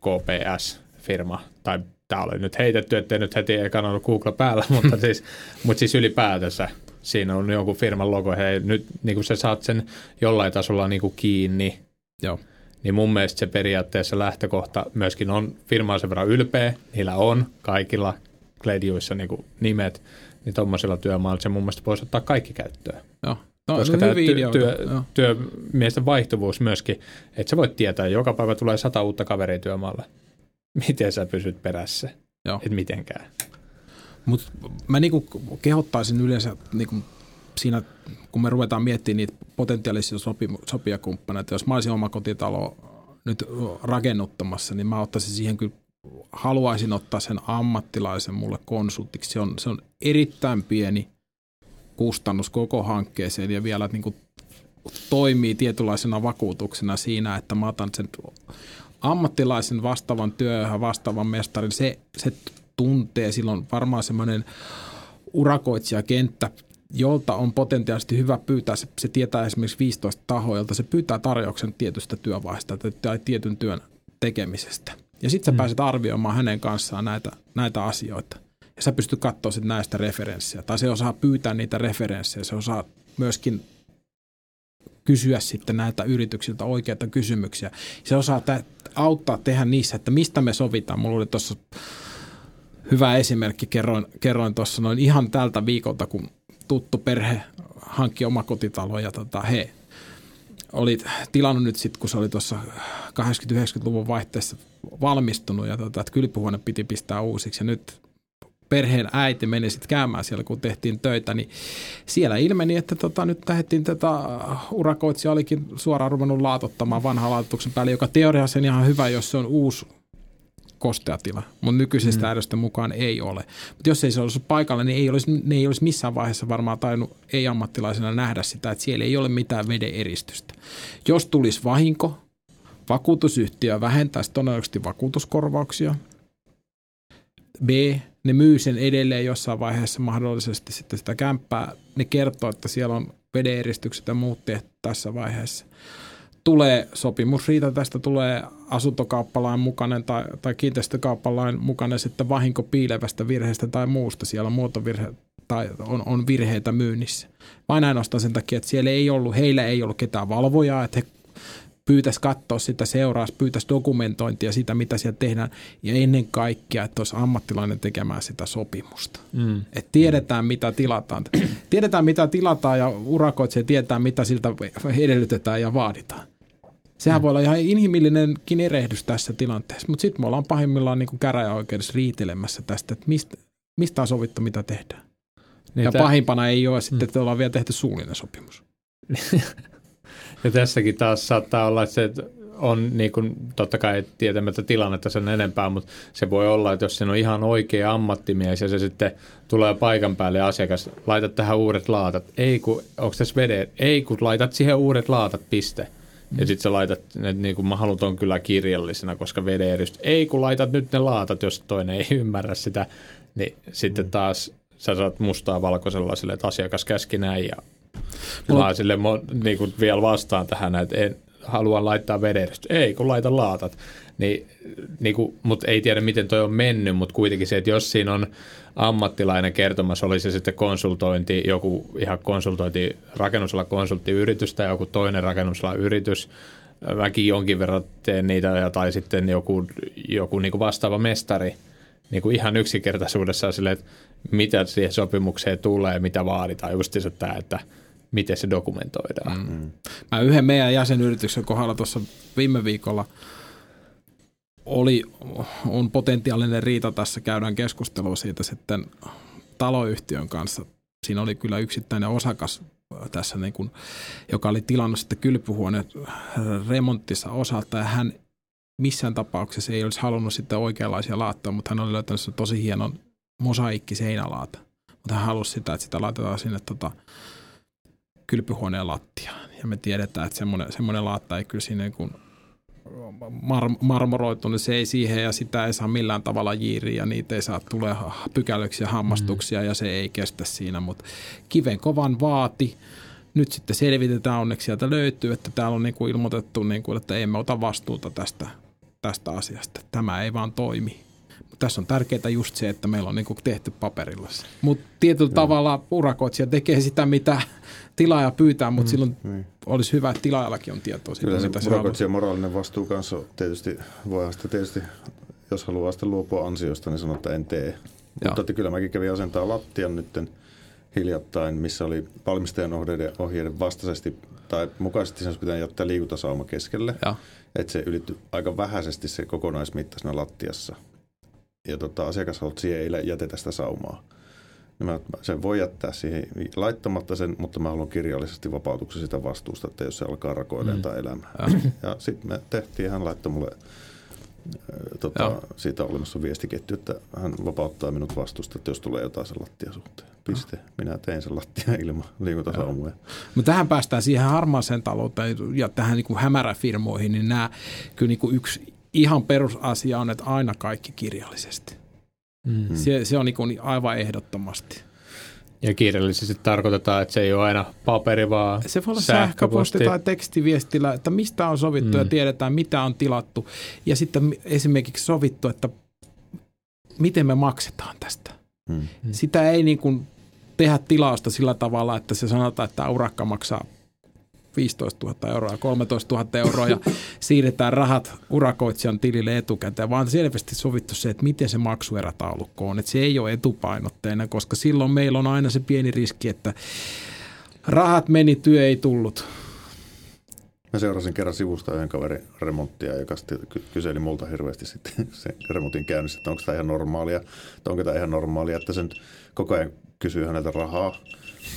KPS-firma tai tämä oli nyt heitetty, ettei nyt heti ekana ollut Google päällä, [LAUGHS] mutta siis, mutta siis ylipäätänsä siinä on joku firman logo, hei nyt niin kun sä saat sen jollain tasolla niin kuin kiinni, Joo. niin mun mielestä se periaatteessa lähtökohta myöskin on firma sen verran ylpeä, niillä on kaikilla Gladiuissa niin nimet, niin tuommoisella työmaalla se mun mielestä voisi ottaa kaikki käyttöön.
Joo. No, Koska tämä työ,
työ, työmiesten vaihtuvuus myöskin, että sä voit tietää, että joka päivä tulee sata uutta kaveria työmaalle. [LAUGHS] Miten sä pysyt perässä? Joo. Et mitenkään.
Mutta mä niinku kehottaisin yleensä niinku siinä, kun me ruvetaan miettimään niitä potentiaalisia sopi, sopijakumppaneita, jos mä olisin oma kotitalo nyt rakennuttamassa, niin mä ottaisin siihen kyllä haluaisin ottaa sen ammattilaisen mulle konsultiksi. Se on, se on erittäin pieni kustannus koko hankkeeseen ja vielä niin kuin toimii tietynlaisena vakuutuksena siinä, että mä otan sen ammattilaisen vastaavan työhön, vastaavan mestarin, se, se tuntee silloin varmaan semmoinen urakoitsijakenttä, jolta on potentiaalisesti hyvä pyytää, se, se tietää esimerkiksi 15 tahoa, jolta se pyytää tarjouksen tietystä työvaiheesta tai tietyn työn tekemisestä. Ja sitten sä mm. pääset arvioimaan hänen kanssaan näitä, näitä asioita. Sä pystyt katsoa sitten näistä referenssejä. Tai se osaa pyytää niitä referenssejä. Se osaa myöskin kysyä sitten näitä yrityksiltä oikeita kysymyksiä. Se osaa tä- auttaa tehdä niissä, että mistä me sovitaan. Mulla oli tuossa hyvä esimerkki, kerroin, kerroin tuossa noin ihan tältä viikolta, kun tuttu perhe hankki omakotitalo ja tota, he oli tilannut nyt sitten, kun se oli tuossa 80-90-luvun vaihteessa valmistunut ja tota, että kylpyhuone piti pistää uusiksi ja nyt perheen äiti meni sitten käymään siellä, kun tehtiin töitä, niin siellä ilmeni, että tota, nyt lähdettiin tätä urakoitsija olikin suoraan ruvennut laatottamaan vanhaa laatotuksen päälle, joka teoriassa on ihan hyvä, jos se on uusi kosteatila, mutta nykyisestä mm. mukaan ei ole. Mutta jos ei se olisi paikalla, niin ei olisi, ne ei olisi missään vaiheessa varmaan tainnut ei-ammattilaisena nähdä sitä, että siellä ei ole mitään veden eristystä. Jos tulisi vahinko, vakuutusyhtiö vähentäisi todennäköisesti vakuutuskorvauksia. B, ne myy sen edelleen jossain vaiheessa mahdollisesti sitten sitä kämppää. Ne kertoo, että siellä on vedeeristykset ja muut tehty tässä vaiheessa. Tulee sopimusriita, tästä tulee asuntokauppalain mukainen tai, tai kiinteistökauppalain mukainen sitten vahinko piilevästä virheestä tai muusta. Siellä on muotovirhe tai on, on virheitä myynnissä. Vain ainoastaan sen takia, että siellä ei ollut, heillä ei ollut ketään valvojaa, että he pyytäisi katsoa sitä seuraa, pyytäisi dokumentointia siitä, mitä siellä tehdään, ja ennen kaikkea, että olisi ammattilainen tekemään sitä sopimusta. Mm. Että tiedetään, mitä tilataan. [CLEARS THROAT] tiedetään, mitä tilataan, ja urakoitsija tietää, mitä siltä edellytetään ja vaaditaan. Sehän mm. voi olla ihan inhimillinenkin erehdys tässä tilanteessa, mutta sitten me ollaan pahimmillaan niin käräjäoikeudessa riitelemässä tästä, että mistä, mistä on sovittu, mitä tehdään. Niin ja tämä... pahimpana ei ole sitten, että ollaan vielä tehty suullinen sopimus. [LAUGHS]
Ja tässäkin taas saattaa olla, että se on niin kuin, totta kai tietämättä tilannetta sen enempää, mutta se voi olla, että jos siinä on ihan oikea ammattimies ja se sitten tulee paikan päälle asiakas, laitat tähän uudet laatat. Ei kun, onko tässä vedet? Ei kun laitat siihen uudet laatat, piste. Ja sitten sä laitat, että niin kuin mä haluan ton kyllä kirjallisena, koska vedeerist. Ei kun laitat nyt ne laatat, jos toinen ei [LAUGHS] ymmärrä sitä, niin sitten taas sä saat mustaa valkoisella sille, että asiakas käski näin ja Mulla... mä sille niin kuin vielä vastaan tähän, että en halua laittaa vedestä. Ei, kun laita laatat. Niin, niin kuin, mutta ei tiedä, miten toi on mennyt, mutta kuitenkin se, että jos siinä on ammattilainen kertomassa, oli se sitten konsultointi, joku ihan konsultointi, rakennusala konsulttiyritys tai joku toinen rakennusala yritys, mäkin jonkin verran teen niitä, tai sitten joku, joku niin kuin vastaava mestari, niin kuin ihan yksinkertaisuudessaan silleen, että mitä siihen sopimukseen tulee, mitä vaaditaan, just se tämä, että miten se dokumentoidaan. Mm.
Mä yhden meidän jäsenyrityksen kohdalla tuossa viime viikolla oli, on potentiaalinen riita tässä, käydään keskustelua siitä sitten taloyhtiön kanssa. Siinä oli kyllä yksittäinen osakas tässä, niin kuin, joka oli tilannut sitten kylpyhuoneen remonttissa osalta ja hän missään tapauksessa ei olisi halunnut sitten oikeanlaisia laattoja, mutta hän oli löytänyt tosi hienon mosaikki seinälaata. Mutta hän halusi sitä, että sitä laitetaan sinne tota, kylpyhuoneen lattiaan. Ja me tiedetään, että semmoinen, semmoinen laatta ei kyllä siinä niin kuin mar- marmoroitu, niin se ei siihen ja sitä ei saa millään tavalla jiiriä ja niitä ei saa tulee pykälöksiä, hammastuksia mm. ja se ei kestä siinä, mutta kiven kovan vaati. Nyt sitten selvitetään, onneksi sieltä löytyy, että täällä on niin kuin ilmoitettu, niin kuin, että emme ota vastuuta tästä, tästä asiasta. Tämä ei vaan toimi. Tässä on tärkeää just se, että meillä on niin tehty paperilla se. Mutta tietyllä mm. tavalla urakoitsija tekee sitä, mitä tilaaja pyytää, mutta mm, silloin niin. olisi hyvä, että tilaajallakin on tietoa siitä,
Kyllä
mitä
se moraalinen vastuu kanssa tietysti, voi sitä tietysti, jos haluaa sitten luopua ansiosta, niin sanoo, että en tee. Joo. Mutta että kyllä mäkin kävin asentaa lattian nytten hiljattain, missä oli valmistajan ohjeiden, ohjeiden vastaisesti tai mukaisesti sen pitää jättää liikuntasauma keskelle. Että se ylittyi aika vähäisesti se kokonaismitta siinä lattiassa. Ja tota, asiakas haluaa, että siihen ei jätetä sitä saumaa. Niin mä sen voi jättää siihen laittamatta sen, mutta mä haluan kirjallisesti vapautuksen sitä vastuusta, että jos se alkaa rakoilemaan mm. tai elämään. Ja, ja sitten me tehtiin, hän laittoi mulle tota, siitä olemassa viestiketty, että hän vapauttaa minut vastuusta, että jos tulee jotain sen lattian suhteen. Piste. Minä teen sen lattian [LAUGHS] ilman liikuntasaumoja.
Mutta tähän päästään siihen harmaaseen talouteen ja tähän niin kuin hämäräfirmoihin, niin nämä kyllä niin kuin yksi ihan perusasia on, että aina kaikki kirjallisesti. Mm. Se, se on niin aivan ehdottomasti.
Ja kirjallisesti tarkoitetaan, että se ei ole aina paperi, vaan
Se voi olla sähköposti, tai tekstiviestillä, että mistä on sovittu mm. ja tiedetään, mitä on tilattu. Ja sitten esimerkiksi sovittu, että miten me maksetaan tästä. Mm. Sitä ei niin kuin tehdä tilausta sillä tavalla, että se sanotaan, että urakka maksaa 15 000 euroa, 13 000 euroa ja [LAUGHS] siirretään rahat urakoitsijan tilille etukäteen, vaan selvästi sovittu se, että miten se maksuerätaulukko on. Että se ei ole etupainotteinen, koska silloin meillä on aina se pieni riski, että rahat meni, työ ei tullut.
Mä seurasin kerran sivusta yhden kaverin remonttia, joka kyseli multa hirveästi sitten [LAUGHS] sen remontin käynnissä, että onko tämä ihan normaalia, että onko tämä ihan normaalia, että sen koko ajan kysyy häneltä rahaa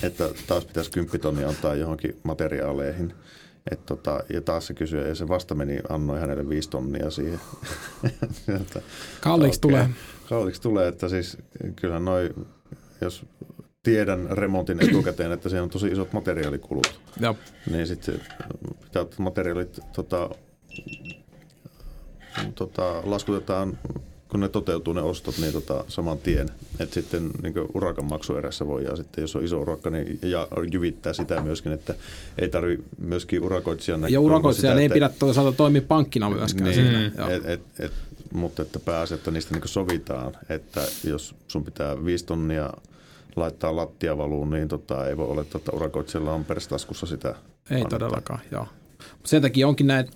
että taas pitäisi kymppitonni antaa johonkin materiaaleihin. Et tota, ja taas se kysyi, ja se vasta meni, annoi hänelle viisi tonnia siihen. [LAUGHS]
Kalliiksi okay. tulee.
Kalliiksi tulee, että siis kyllä noin, jos tiedän remontin etukäteen, että se on tosi isot materiaalikulut,
Jop.
niin sitten pitää materiaalit tota, tota, laskutetaan kun ne toteutuu ne ostot, niin tota, saman tien. Että sitten niin urakan maksuerässä voi, ja sitten jos on iso urakka, niin ja jyvittää sitä myöskin, että ei tarvi myöskin urakoitsijan
Ja urakoitsijan ei että, pidä toisaalta toimia pankkina myöskään.
Niin, siinä, et, et, et, mutta että pääsee, että niistä niin sovitaan, että jos sun pitää viisi tonnia laittaa lattiavaluun, niin tota, ei voi olettaa, että urakoitsijalla on perstaskussa sitä. Ei
annettaa. todellakaan, joo. Sen takia onkin näitä,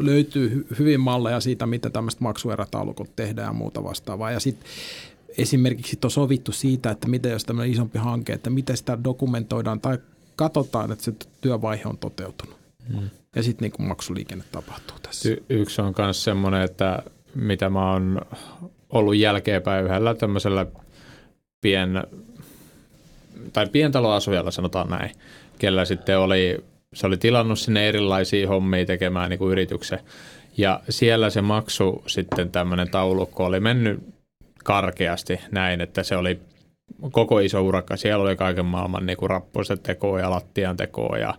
löytyy hyvin malleja siitä, mitä tämmöistä maksuerätaulukot tehdään ja muuta vastaavaa. Ja sitten esimerkiksi on sovittu siitä, että mitä jos tämmöinen isompi hanke, että miten sitä dokumentoidaan tai katsotaan, että se työvaihe on toteutunut. Hmm. Ja sitten niin maksuliikenne tapahtuu tässä. Y-
yksi on myös semmoinen, että mitä mä oon ollut jälkeenpäin yhdellä tämmöisellä pien, tai pientaloasujalla sanotaan näin, kellä sitten oli se oli tilannut sinne erilaisia hommia tekemään niin kuin yrityksen. Ja siellä se maksu sitten tämmöinen taulukko oli mennyt karkeasti näin, että se oli koko iso urakka. Siellä oli kaiken maailman niin kuin rappuset tekoa ja lattian tekoa ja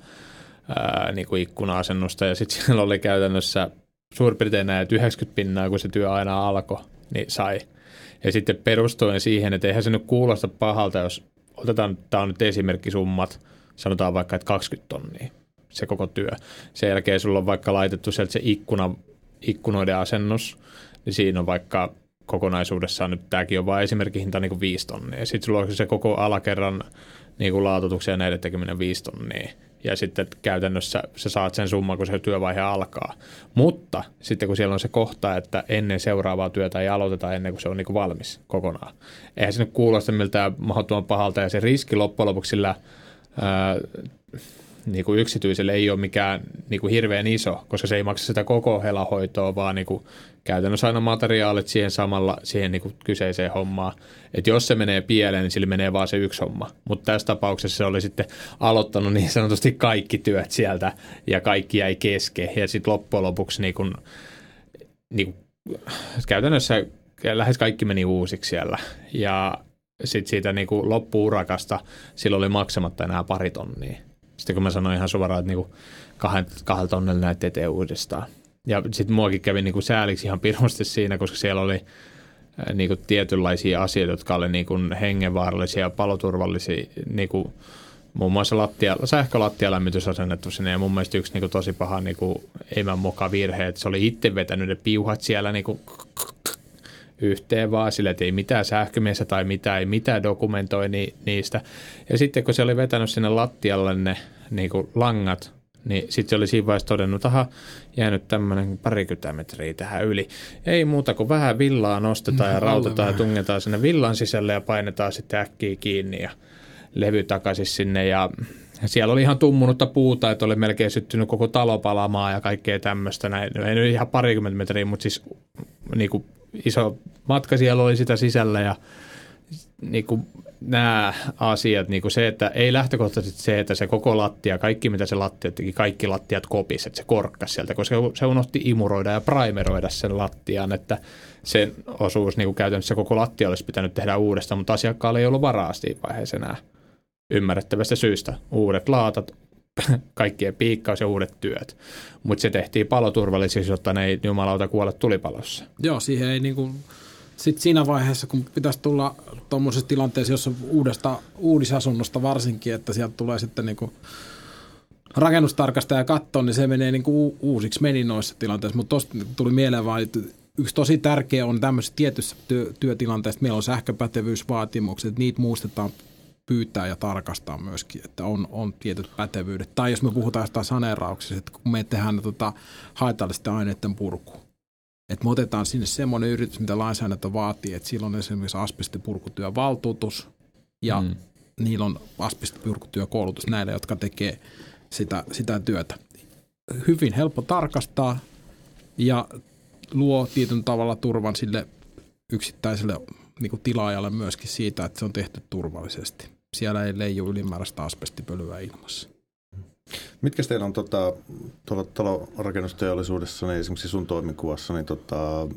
ää, niin kuin ikkuna-asennusta. Ja sitten [LAUGHS] siellä oli käytännössä suurin piirtein näin, että 90 pinnaa, kun se työ aina alkoi, niin sai. Ja sitten perustuen siihen, että eihän se nyt kuulosta pahalta, jos otetaan, tämä on nyt esimerkkisummat, sanotaan vaikka, että 20 tonnia se koko työ. Sen jälkeen sulla on vaikka laitettu sieltä se ikkuna, ikkunoiden asennus, niin siinä on vaikka kokonaisuudessaan nyt tämäkin on vain esimerkkihinta niin kuin 5 tonnia. Sitten sulla on se koko alakerran niin kuin ja näiden tekeminen 5 tonnia. Ja sitten käytännössä sä saat sen summan, kun se työvaihe alkaa. Mutta sitten kun siellä on se kohta, että ennen seuraavaa työtä ei aloiteta ennen kuin se on niin kuin valmis kokonaan. Eihän se nyt kuulosta miltään mahdottoman pahalta ja se riski loppujen lopuksi sillä ää, niin kuin yksityiselle ei ole mikään niin kuin hirveän iso, koska se ei maksa sitä koko helahoitoa, vaan niin kuin käytännössä aina materiaalit siihen samalla siihen niin kuin kyseiseen hommaan. Että jos se menee pieleen, niin sillä menee vaan se yksi homma. Mutta tässä tapauksessa se oli sitten aloittanut niin sanotusti kaikki työt sieltä ja kaikki jäi kesken. Ja sitten loppujen lopuksi niin kuin, niin kuin, käytännössä lähes kaikki meni uusiksi siellä. Ja sitten siitä niin loppuurakasta sillä oli maksamatta enää pari tonnia. Sitten kun mä sanoin ihan suoraan, että niinku kahden, kahdella tonnella näitä eteen uudestaan. Ja sitten muakin kävi niinku sääliksi ihan pirmosti siinä, koska siellä oli niinku tietynlaisia asioita, jotka oli niinku hengenvaarallisia ja paloturvallisia, niinku muun muassa lattia, sähkölattialämmitys asennettu sinne ja mun mielestä yksi niinku tosi paha niinku, emän moka virhe, että se oli itse vetänyt ne piuhat siellä niinku yhteen vaan sille, että ei mitään sähkömiessä tai mitään, ei mitään dokumentoi ni, niistä. Ja sitten kun se oli vetänyt sinne lattialle ne niin kuin langat, niin sitten se oli siinä vaiheessa todennut, että jäänyt tämmöinen parikymmentä metriä tähän yli. Ei muuta kuin vähän villaa nostetaan ja mm, rautetaan ja tungetaan sinne villan sisälle ja painetaan sitten äkkiä kiinni ja levy takaisin sinne ja siellä oli ihan tummunutta puuta, että oli melkein syttynyt koko talo palamaan ja kaikkea tämmöistä. Näin. Ei nyt ihan parikymmentä metriä, mutta siis niin kuin iso matka siellä oli sitä sisällä ja niin kuin nämä asiat, niin kuin se, että ei lähtökohtaisesti se, että se koko lattia, kaikki mitä se lattia teki, kaikki lattiat kopisi, että se korkkasi sieltä, koska se unohti imuroida ja primeroida sen lattian, että sen osuus niin kuin käytännössä koko lattia olisi pitänyt tehdä uudestaan, mutta asiakkaalla ei ollut varaa siinä vaiheessa enää ymmärrettävästä syystä. Uudet laatat, [LAUGHS] kaikkien piikkaus ja uudet työt. Mutta se tehtiin paloturvallisiksi, jotta ne ei jumalauta kuolla tulipalossa.
Joo, siihen ei niin kuin, sit siinä vaiheessa, kun pitäisi tulla tuommoisessa tilanteessa, jossa uudesta, uudisasunnosta varsinkin, että sieltä tulee sitten niin rakennustarkastaja kattoon, niin se menee niin kuin uusiksi meni noissa tilanteissa. Mutta tuosta tuli mieleen vaan, että yksi tosi tärkeä on tämmöisessä tietyssä työ, työtilanteessa, meillä on sähköpätevyysvaatimukset, niitä muistetaan pyytää ja tarkastaa myöskin, että on, on tietyt pätevyydet. Tai jos me puhutaan jostain saneerauksesta, että kun me tehdään tota haitallisten aineiden purku, että me otetaan sinne semmoinen yritys, mitä lainsäädäntö vaatii, että silloin on esimerkiksi asbestipurkutyövaltuutus ja mm. niillä on asbestipurkutyökoulutus näille, jotka tekee sitä, sitä työtä. Hyvin helppo tarkastaa ja luo tietyn tavalla turvan sille yksittäiselle niin kuin tilaajalle myöskin siitä, että se on tehty turvallisesti. Siellä ei leiju ylimääräistä asbestipölyä ilmassa.
Mitkä teillä on tota, tuolla talorakennusteollisuudessa, niin esimerkiksi sun toimikuvassa, niin tota,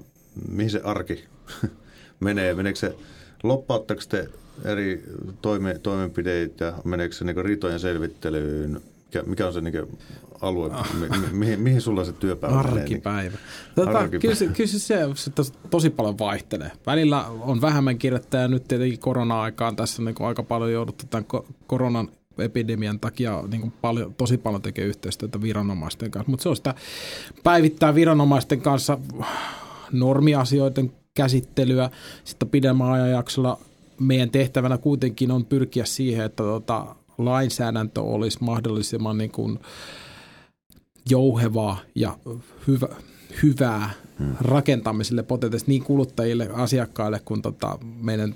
mihin se arki [LAUGHS] menee? Meneekö se, loppautteko te eri toime, toimenpideitä, meneekö se niin riitojen selvittelyyn, mikä, mikä on se niin alue, mi, mihin, mihin sulla se työpäivä
Arkipäivä. Tota, Arkipäivä. Kyllä, kyllä se, se tos, tosi paljon vaihtelee. Välillä on vähemmän kirjoittajia, nyt tietenkin korona-aikaan tässä niin aika paljon jouduttu tämän koronan epidemian takia niin kuin paljon, tosi paljon tekee yhteistyötä viranomaisten kanssa, mutta se on sitä päivittää viranomaisten kanssa normiasioiden käsittelyä. Sitten pidemmän ajanjaksolla meidän tehtävänä kuitenkin on pyrkiä siihen, että tota, lainsäädäntö olisi mahdollisimman niin kuin jouhevaa ja hyvä, hyvää hmm. rakentamiselle potentiaalisesti niin kuluttajille, asiakkaille kuin tota meidän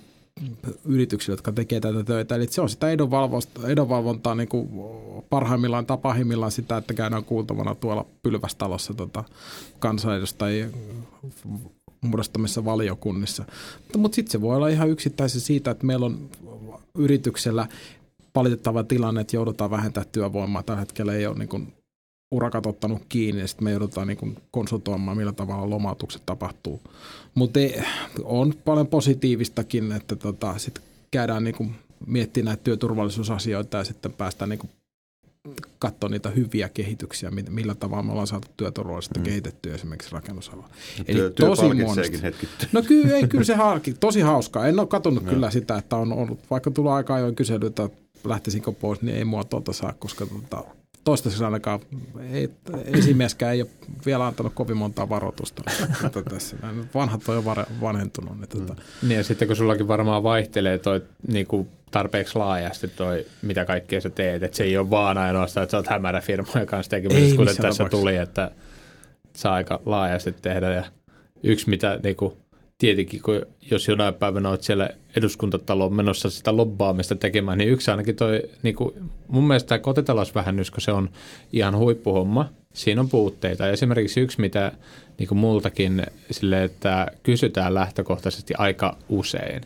yrityksille, jotka tekee tätä töitä. Eli se on sitä edonvalvontaa niin kuin parhaimmillaan tai pahimmillaan sitä, että käydään kuultavana tuolla pylvästalossa tota, kansanedustajien muodostamissa valiokunnissa. Mutta, mutta sitten se voi olla ihan yksittäisen siitä, että meillä on yrityksellä valitettava tilanne, että joudutaan vähentämään työvoimaa. Tällä hetkellä ei ole niin kuin urakat ottanut kiinni ja sitten me joudutaan niin kuin konsultoimaan, millä tavalla lomautukset tapahtuu. Mutta on paljon positiivistakin, että tota, sitten käydään niin kuin miettimään näitä työturvallisuusasioita ja sitten päästään niin kuin katsoa niitä hyviä kehityksiä, millä tavalla me ollaan saatu työturvallisuutta mm. kehitettyä esimerkiksi rakennusalalla.
Eli työ, tosi
No kyllä, ei, kyllä se harki, tosi hauskaa. En ole katsonut no. kyllä sitä, että on ollut, vaikka tulee aika ajoin kyselyitä, lähtisinkö pois, niin ei mua tuolta saa, koska tota, toistaiseksi ainakaan ei, esimieskään ei ole vielä antanut kovin montaa varoitusta. tässä. Vanhat on jo vanhentunut. Niin, tota.
niin ja sitten kun sullakin varmaan vaihtelee toi niin kuin tarpeeksi laajasti toi, mitä kaikkea sä teet, että se ei ole vaan ainoastaan, että sä oot hämärä firmojen kanssa tekemässä, kuten tässä tapauksessa. tuli, että saa aika laajasti tehdä ja yksi mitä niin kuin, tietenkin, kun jos jonain päivänä olet siellä eduskuntatalon menossa sitä lobbaamista tekemään, niin yksi ainakin toi, niin kuin, mun mielestä tämä kotitalousvähennys, kun se on ihan huippuhomma, siinä on puutteita. Esimerkiksi yksi, mitä niin kuin multakin sille, että kysytään lähtökohtaisesti aika usein,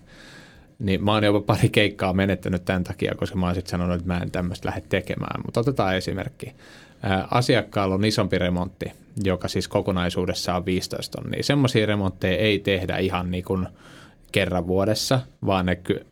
niin mä oon jopa pari keikkaa menettänyt tämän takia, koska mä oon sitten sanonut, että mä en tämmöistä lähde tekemään. Mutta otetaan esimerkki. Asiakkaalla on isompi remontti, joka siis kokonaisuudessaan on 15 tonnia. Semmoisia remontteja ei tehdä ihan niin kuin kerran vuodessa, vaan ne ky-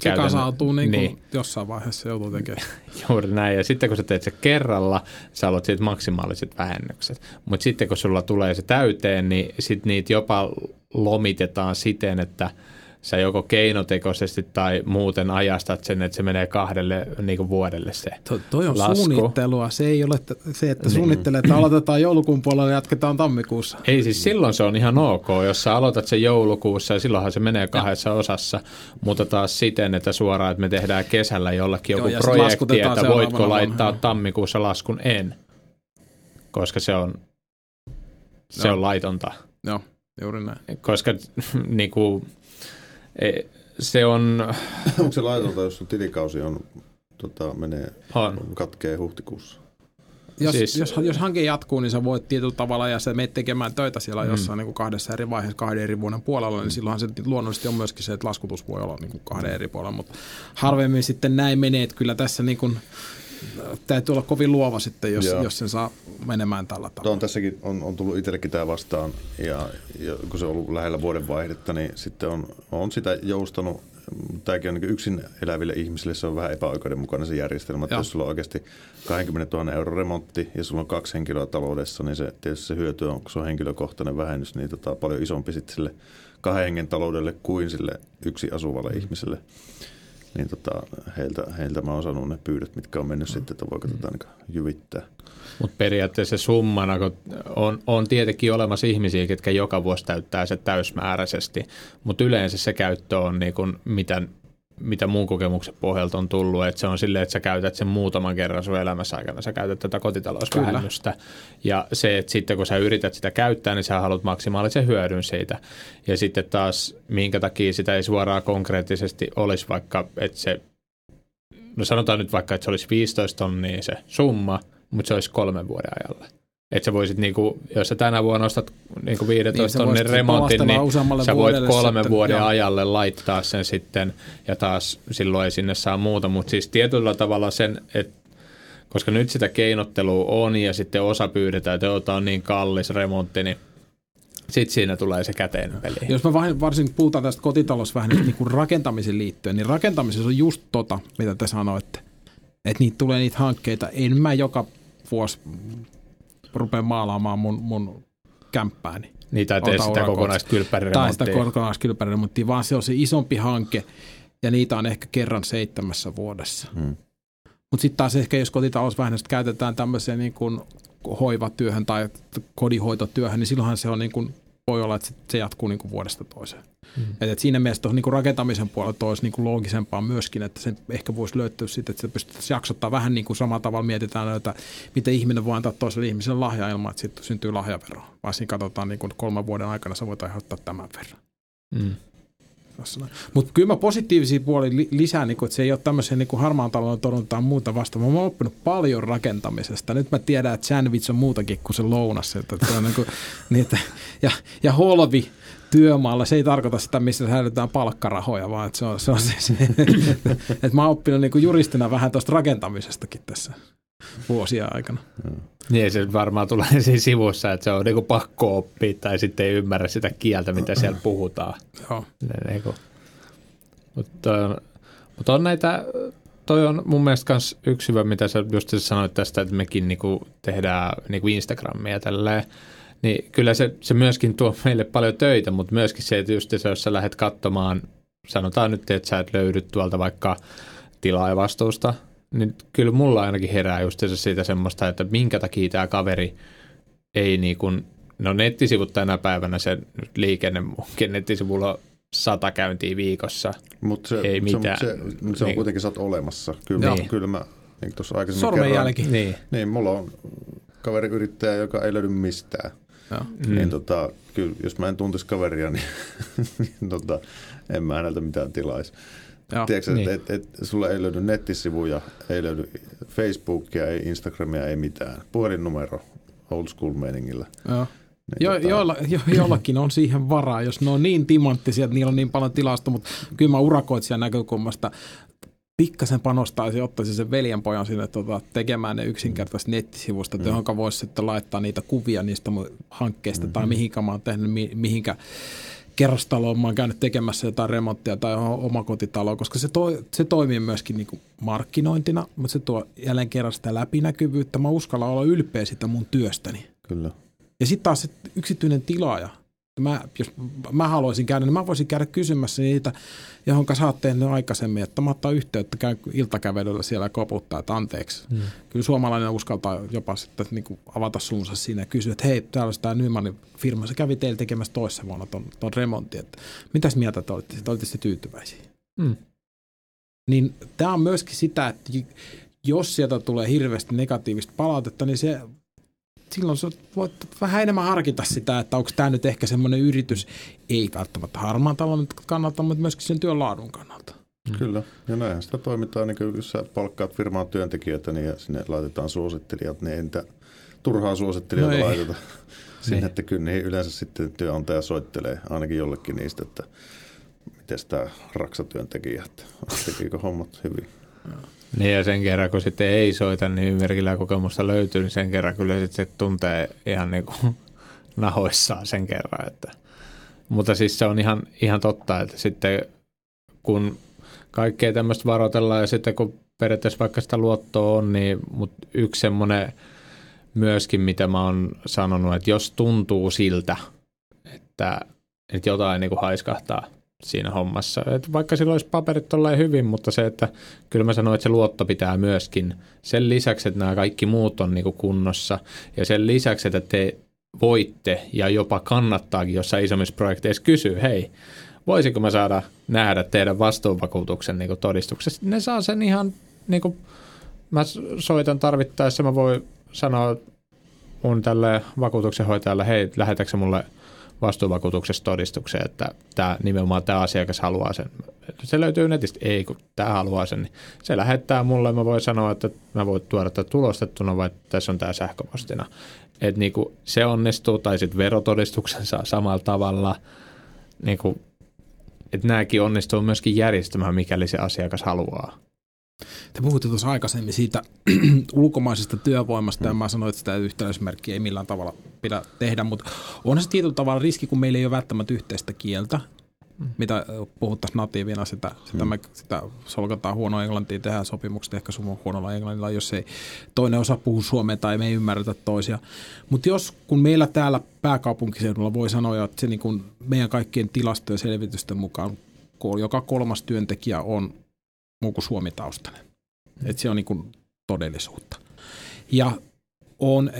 se kasautuu niin kuin niin. jossain vaiheessa joutuu tekemään. [LAUGHS]
Juuri näin. Ja sitten kun sä teet se kerralla, sä haluat siitä maksimaaliset vähennykset. Mutta sitten kun sulla tulee se täyteen, niin sitten niitä jopa lomitetaan siten, että – sä joko keinotekoisesti tai muuten ajastat sen, että se menee kahdelle niin kuin vuodelle se
to, Toi on lasku. suunnittelua. Se ei ole se, että niin. suunnittelee, että aloitetaan joulukuun puolella ja jatketaan tammikuussa.
Ei siis silloin se on ihan ok, jos sä aloitat sen joulukuussa ja silloinhan se menee kahdessa ja. osassa, mutta taas siten, että suoraan, että me tehdään kesällä jollakin joku Joo, projekti, että voitko laittaa vuonna. tammikuussa laskun en, koska se on, se on laitonta.
Joo, juuri näin.
Koska [LAUGHS] niin kuin, se on... [LAUGHS]
Onko se laitonta, jos sun tilikausi on, tota, menee, on. katkee huhtikuussa?
Jos, siis, jos, jos hanke jatkuu, niin sä voit tietyllä tavalla ja sä menet tekemään töitä siellä mm. jossain niin kuin kahdessa eri vaiheessa, kahden eri vuoden puolella, niin silloinhan se luonnollisesti on myöskin se, että laskutus voi olla niin kuin kahden eri puolella, mutta harvemmin sitten näin menee, että kyllä tässä niin kuin, täytyy olla kovin luova sitten, jos, jos sen saa menemään tällä tavalla.
On tässäkin on, on tullut itsellekin tämä vastaan ja, ja kun se on ollut lähellä vuodenvaihdetta, niin sitten on, on sitä joustanut. Tämäkin on niin yksin eläville ihmisille se on vähän epäoikeudenmukainen se järjestelmä. Että jos sulla on oikeasti 20 000 euro remontti ja sulla on kaksi henkilöä taloudessa, niin se tietysti se hyöty on, kun se on henkilökohtainen vähennys, niin tota, paljon isompi sitten sille kahden hengen taloudelle kuin sille yksi asuvalle mm. ihmiselle niin tota, heiltä, heiltä mä oon saanut ne pyydöt, mitkä on mennyt mm. sitten, että voiko tätä niin jyvittää.
Mutta periaatteessa summana, kun on, on tietenkin olemassa ihmisiä, jotka joka vuosi täyttää se täysmääräisesti, mutta yleensä se käyttö on niin kuin, mitä mitä muun kokemuksen pohjalta on tullut, että se on silleen, että sä käytät sen muutaman kerran sun elämässä aikana, sä käytät tätä kotitalousvähennystä. Kyllä. Ja se, että sitten kun sä yrität sitä käyttää, niin sä haluat maksimaalisen hyödyn siitä. Ja sitten taas, minkä takia sitä ei suoraan konkreettisesti olisi vaikka, että se, no sanotaan nyt vaikka, että se olisi 15 tonnia se summa, mutta se olisi kolmen vuoden ajalle. Että sä voisit, niinku, jos sä tänä vuonna ostat niinku 15 niin, tonnin remontin, niin sä voit kolmen sitten, vuoden joo. ajalle laittaa sen sitten, ja taas silloin ei sinne saa muuta. Mutta siis tietyllä tavalla sen, että koska nyt sitä keinottelua on ja sitten osa pyydetään, että on niin kallis remontti, niin sitten siinä tulee se käteen peli.
Jos me varsinkin puhutaan tästä kotitalousvähennystä niin kuin rakentamisen liittyen, niin rakentamisessa on just tota, mitä te sanoitte. Että niitä tulee niitä hankkeita. En mä joka vuosi rupean maalaamaan mun, mun kämppääni.
Niin, tai tee sitä kokonaista
Tai sitä kokonaista kylppäriremonttia, vaan se on se isompi hanke, ja niitä on ehkä kerran seitsemässä vuodessa. Hmm. Mutta sitten taas ehkä, jos kotitalousvähennystä käytetään tämmöiseen niin kuin hoivatyöhön tai kodinhoitotyöhön, niin silloinhan se on niin kuin voi olla, että se jatkuu niin kuin vuodesta toiseen. Mm. Et, et siinä mielessä niin kuin rakentamisen puolella olisi niin kuin loogisempaa myöskin, että se ehkä voisi löytyä siitä, että se pystyttäisiin jaksottaa vähän niin kuin samalla tavalla mietitään, että miten ihminen voi antaa toiselle ihmiselle lahja ilman, että sitten syntyy lahjavero. Vaan siinä katsotaan niin kuin kolmen vuoden aikana sä voit aiheuttaa tämän verran. Mm. Mutta kyllä mä positiivisia puolia lisää, niin että se ei ole tämmöisen niin harmaan talouden torjuntaan muuta vasta. Mä oon oppinut paljon rakentamisesta. Nyt mä tiedän, että sandwich on muutakin kuin se lounas. Että se on niin kuin, [LAUGHS] niin että, ja, ja holvi työmaalla, se ei tarkoita sitä, missä säilytään palkkarahoja, vaan että se on se, on se, se [LAUGHS] että mä oon oppinut niin juristina vähän tuosta rakentamisestakin tässä vuosia aikana.
Niin, se varmaan tulee [LAUGHS] siinä sivussa, että se on niinku pakko oppia tai sitten ei ymmärrä sitä kieltä, mitä siellä puhutaan.
Joo.
Niinku. Mutta on, mut on näitä, toi on mun mielestä myös yksi hyvä, mitä sä just sanoit tästä, että mekin niinku tehdään niinku Instagramia tälleen. Niin kyllä se, se myöskin tuo meille paljon töitä, mutta myöskin se, että just se, jos sä lähdet katsomaan, sanotaan nyt, että sä et löydy tuolta vaikka tilaajavastuusta, niin kyllä mulla ainakin herää just siitä semmoista, että minkä takia tämä kaveri ei niin kuin, no nettisivut tänä päivänä se liikenne munkin [LAUGHS] nettisivulla on sata käyntiä viikossa.
Mutta se,
ei mitään.
Se, se, se on niin. kuitenkin sä olemassa. Kyllä, niin. kyllä mä niin tuossa aikaisemmin
Sormenjälki.
Niin.
niin, mulla on kaveri yrittäjä, joka ei löydy mistään. Joo. Niin mm. tota, kyllä, jos mä en tuntisi kaveria, niin, [LAUGHS] niin tota, en mä häneltä mitään tilaisi. Tiedätkö, niin. että et, et, sulla ei löydy nettisivuja, ei löydy Facebookia, ei Instagramia, ei mitään. Puhelinnumero old school meningillä.
Joo. Niin jo, tota... joilla, jo, jollakin on siihen varaa, jos ne on niin timanttisia, että niillä on niin paljon tilasta, mutta kyllä mä urakoitsijan näkökulmasta pikkasen panostaisi, ottaisi sen veljenpojan sinne tota, tekemään ne yksinkertaiset nettisivusta, mm. johon voisi sitten laittaa niitä kuvia niistä hankkeista mm-hmm. tai mihinkä mä oon tehnyt, mi, mihinkä kerrostaloon, mä oon käynyt tekemässä jotain remonttia tai omakotitaloa, koska se, toi, se toimii myöskin niin kuin markkinointina, mutta se tuo jälleen kerran sitä läpinäkyvyyttä. Mä uskallan olla ylpeä sitä mun työstäni.
Kyllä.
Ja sitten taas se yksityinen tilaaja, mä, jos mä haluaisin käydä, niin mä voisin käydä kysymässä niitä, johon sä oot tehnyt aikaisemmin, että mä ottaa yhteyttä, käy iltakävelyllä siellä koputtaa, että anteeksi. Mm. Kyllä suomalainen uskaltaa jopa sitten niin kuin avata suunsa siinä ja kysyä, että hei, täällä olisi tämä Nymanin firma, se kävi teillä tekemässä toissa vuonna ton, ton remontin, että mitäs mieltä te olitte, te olitte tyytyväisiä? Mm. Niin tämä on myöskin sitä, että jos sieltä tulee hirveästi negatiivista palautetta, niin se silloin sä voit vähän enemmän harkita sitä, että onko tämä nyt ehkä semmoinen yritys, ei välttämättä harmaan talouden kannalta, mutta myöskin sen työn laadun kannalta.
Mm. Kyllä, ja näinhän sitä toimitaan, niin kuin jos sä palkkaat firmaan työntekijöitä, niin sinne laitetaan suosittelijat, niin ei niitä turhaa suosittelijoita no laiteta [LAUGHS] sinne, niin. että kyllä niin yleensä sitten työnantaja soittelee ainakin jollekin niistä, että miten tämä raksatyöntekijä, että tekikö hommat hyvin.
Niin ja sen kerran, kun sitten ei soita, niin ymmärkillä kokemusta löytyy, niin sen kerran kyllä sitten se tuntee ihan niin kuin [LAUGHS] nahoissaan sen kerran. Että. Mutta siis se on ihan, ihan totta, että sitten kun kaikkea tämmöistä varoitellaan ja sitten kun periaatteessa vaikka sitä luottoa on, niin mutta yksi semmoinen myöskin, mitä mä oon sanonut, että jos tuntuu siltä, että, että jotain niin kuin haiskahtaa – siinä hommassa. Et vaikka sillä olisi paperit tolleen hyvin, mutta se, että kyllä mä sanoin, että se luotto pitää myöskin. Sen lisäksi, että nämä kaikki muut on niinku kunnossa ja sen lisäksi, että te voitte ja jopa kannattaakin jossain isommissa projekteissa kysyä, hei, voisiko mä saada nähdä teidän vastuunvakuutuksen niinku todistuksessa. Ne saa sen ihan, niinku, mä soitan tarvittaessa, mä voin sanoa mun tälle vakuutuksenhoitajalle, hei, lähetäkö mulle – vastuuvakuutuksesta että tämä, nimenomaan tämä asiakas haluaa sen. Se löytyy netistä, ei kun tämä haluaa sen, niin se lähettää mulle, mä voin sanoa, että mä voin tuoda tätä tulostettuna vai tässä on tämä sähköpostina. Että niinku se onnistuu, tai sitten verotodistuksen saa samalla tavalla, niinku, että nämäkin onnistuu myöskin järjestämään, mikäli se asiakas haluaa.
Te puhutte tuossa aikaisemmin siitä [CLEARS THROAT] ulkomaisesta työvoimasta, mm. ja mä sanoin, että sitä yhteysmerkkiä ei millään tavalla pidä tehdä, mutta on se tietyllä tavalla riski, kun meillä ei ole välttämättä yhteistä kieltä, mm. mitä puhuttaisiin natiivina, sitä, sitä, mm. me, sitä solkataan huono englantia, tehdään sopimukset ehkä sun huonolla englannilla, jos ei toinen osa puhu suomea tai me ei ymmärretä toisia. Mutta jos, kun meillä täällä pääkaupunkiseudulla voi sanoa, että se niin kun meidän kaikkien tilastojen ja selvitysten mukaan joka kolmas työntekijä on muu kuin suomitaustainen. Mm. Että se on niin kuin todellisuutta. Ja on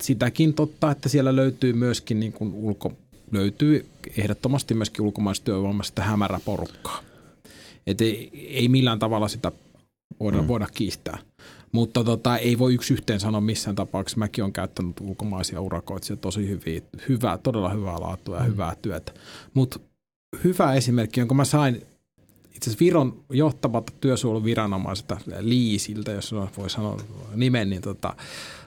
sitäkin totta, että siellä löytyy myöskin niin kuin ulko, löytyy ehdottomasti myöskin ulkomaistyövoimasta hämärä porukkaa. Et ei, ei millään tavalla sitä voida, mm. voida kiistää. Mutta tota, ei voi yksi yhteen sanoa missään tapauksessa. Mäkin olen käyttänyt ulkomaisia urakoita, tosi hyviä, hyvää, todella hyvää laatua ja mm. hyvää työtä. Mutta hyvä esimerkki, jonka mä sain itse asiassa Viron johtavalta työsuojeluviranomaiselta Liisiltä, jos voi sanoa nimen, niin tota,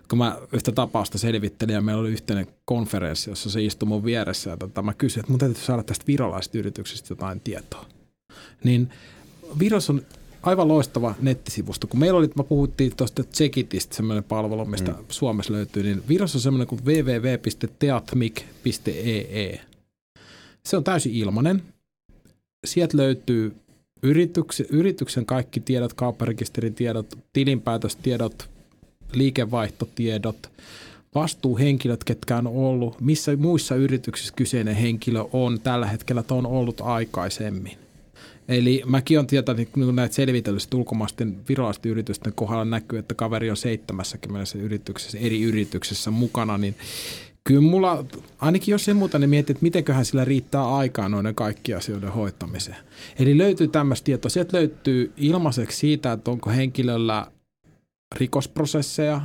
kun mä yhtä tapausta selvittelin ja meillä oli yhteinen konferenssi, jossa se istui mun vieressä ja tota, mä kysyin, että mun täytyy saada tästä virolaisesta yrityksestä jotain tietoa. Niin Virossa on aivan loistava nettisivusto. Kun meillä oli, mä puhuttiin tuosta Checkitistä, semmoinen palvelu, mistä mm. Suomessa löytyy, niin Virossa on semmoinen kuin www.teatmic.ee. Se on täysin ilmainen. Sieltä löytyy yrityksen, yrityksen kaikki tiedot, kaupparekisterin tiedot, tilinpäätöstiedot, liikevaihtotiedot, vastuuhenkilöt, ketkä on ollut, missä muissa yrityksissä kyseinen henkilö on tällä hetkellä, että on ollut aikaisemmin. Eli mäkin olen tietänyt niin näitä selvitellyistä ulkomaisten virallisten yritysten kohdalla näkyy, että kaveri on 70 yrityksessä, eri yrityksessä mukana, niin kyllä mulla, ainakin jos ei muuta, niin mietit, että mitenköhän sillä riittää aikaa noiden kaikkien asioiden hoitamiseen. Eli löytyy tämmöistä tietoa. Sieltä löytyy ilmaiseksi siitä, että onko henkilöllä rikosprosesseja,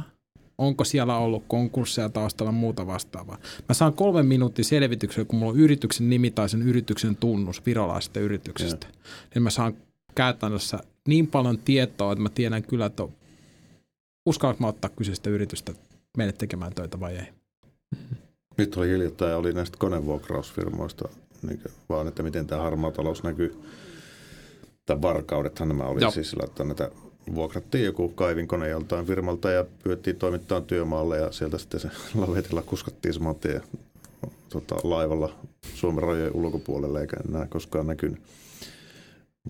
onko siellä ollut konkursseja taustalla muuta vastaavaa. Mä saan kolmen minuutin selvityksen, kun mulla on yrityksen nimi tai sen yrityksen tunnus virolaisesta yrityksestä. Ja. Niin mä saan käytännössä niin paljon tietoa, että mä tiedän kyllä, että uskallanko mä ottaa kyseistä yritystä meille tekemään töitä vai ei.
Nyt oli hiljattain oli näistä konevuokrausfirmoista, niin vaan että miten tämä harmaa talous näkyy. Tai varkaudethan nämä oli Joo. siis sillä, että näitä vuokrattiin joku kaivinkone joltain firmalta ja pyöttiin toimittaa työmaalle ja sieltä sitten se [LAUGHS] lavetilla kuskattiin saman tien tota, laivalla Suomen rajojen ulkopuolelle eikä enää koskaan näkynyt.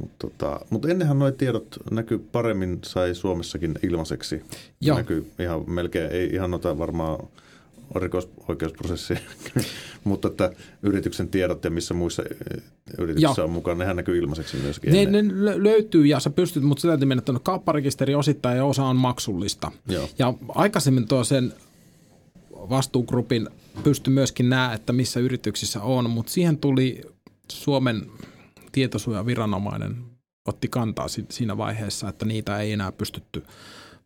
Mutta tota, mut ennenhän nuo tiedot näkyy paremmin, sai Suomessakin ilmaiseksi. Joo. Näkyy ihan melkein, ei ihan noita varmaan rikosoikeusprosessia, [LAUGHS] mutta että yrityksen tiedot ja missä muissa eh, yrityksissä on mukana, nehän näkyy ilmaiseksi myöskin.
Ne, ne löytyy ja sä pystyt, mutta sä täytyy mennä tuonne kaupparekisteri osittain ja osa on maksullista. Joo. Ja aikaisemmin tuo sen vastuugrupin pystyi myöskin nähdä, että missä yrityksissä on, mutta siihen tuli Suomen tietosuojaviranomainen otti kantaa siinä vaiheessa, että niitä ei enää pystytty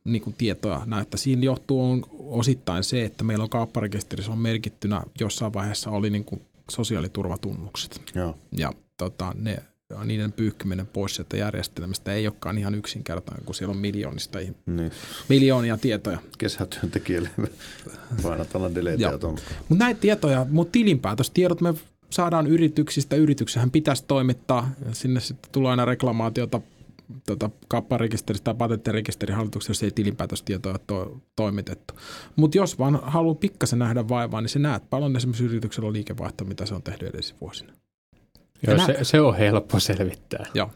niin kuin tietoa näyttää. Siinä johtuu on osittain se, että meillä on kaupparekisterissä on merkittynä jossain vaiheessa oli niin kuin sosiaaliturvatunnukset. Joo. Ja tota, ne, niiden pyyhkiminen pois sieltä järjestelmästä ei olekaan ihan yksinkertainen, kun siellä on miljoonista niin. miljoonia tietoja.
Kesätyöntekijälle painataan delete
Mutta näitä tietoja, mutta tilinpäätöstiedot me saadaan yrityksistä. Yrityksähän pitäisi toimittaa. Sinne sitten tulee aina reklamaatiota tota, kapparekisteristä tai patenttirekisterin hallituksessa ei tilinpäätöstietoa to, toimitettu. Mutta jos vaan haluaa pikkasen nähdä vaivaa, niin se näet paljon esimerkiksi yrityksellä on liikevaihto, mitä se on tehnyt edellisinä vuosina.
Joo, se, se, on helppo selvittää.
Joo.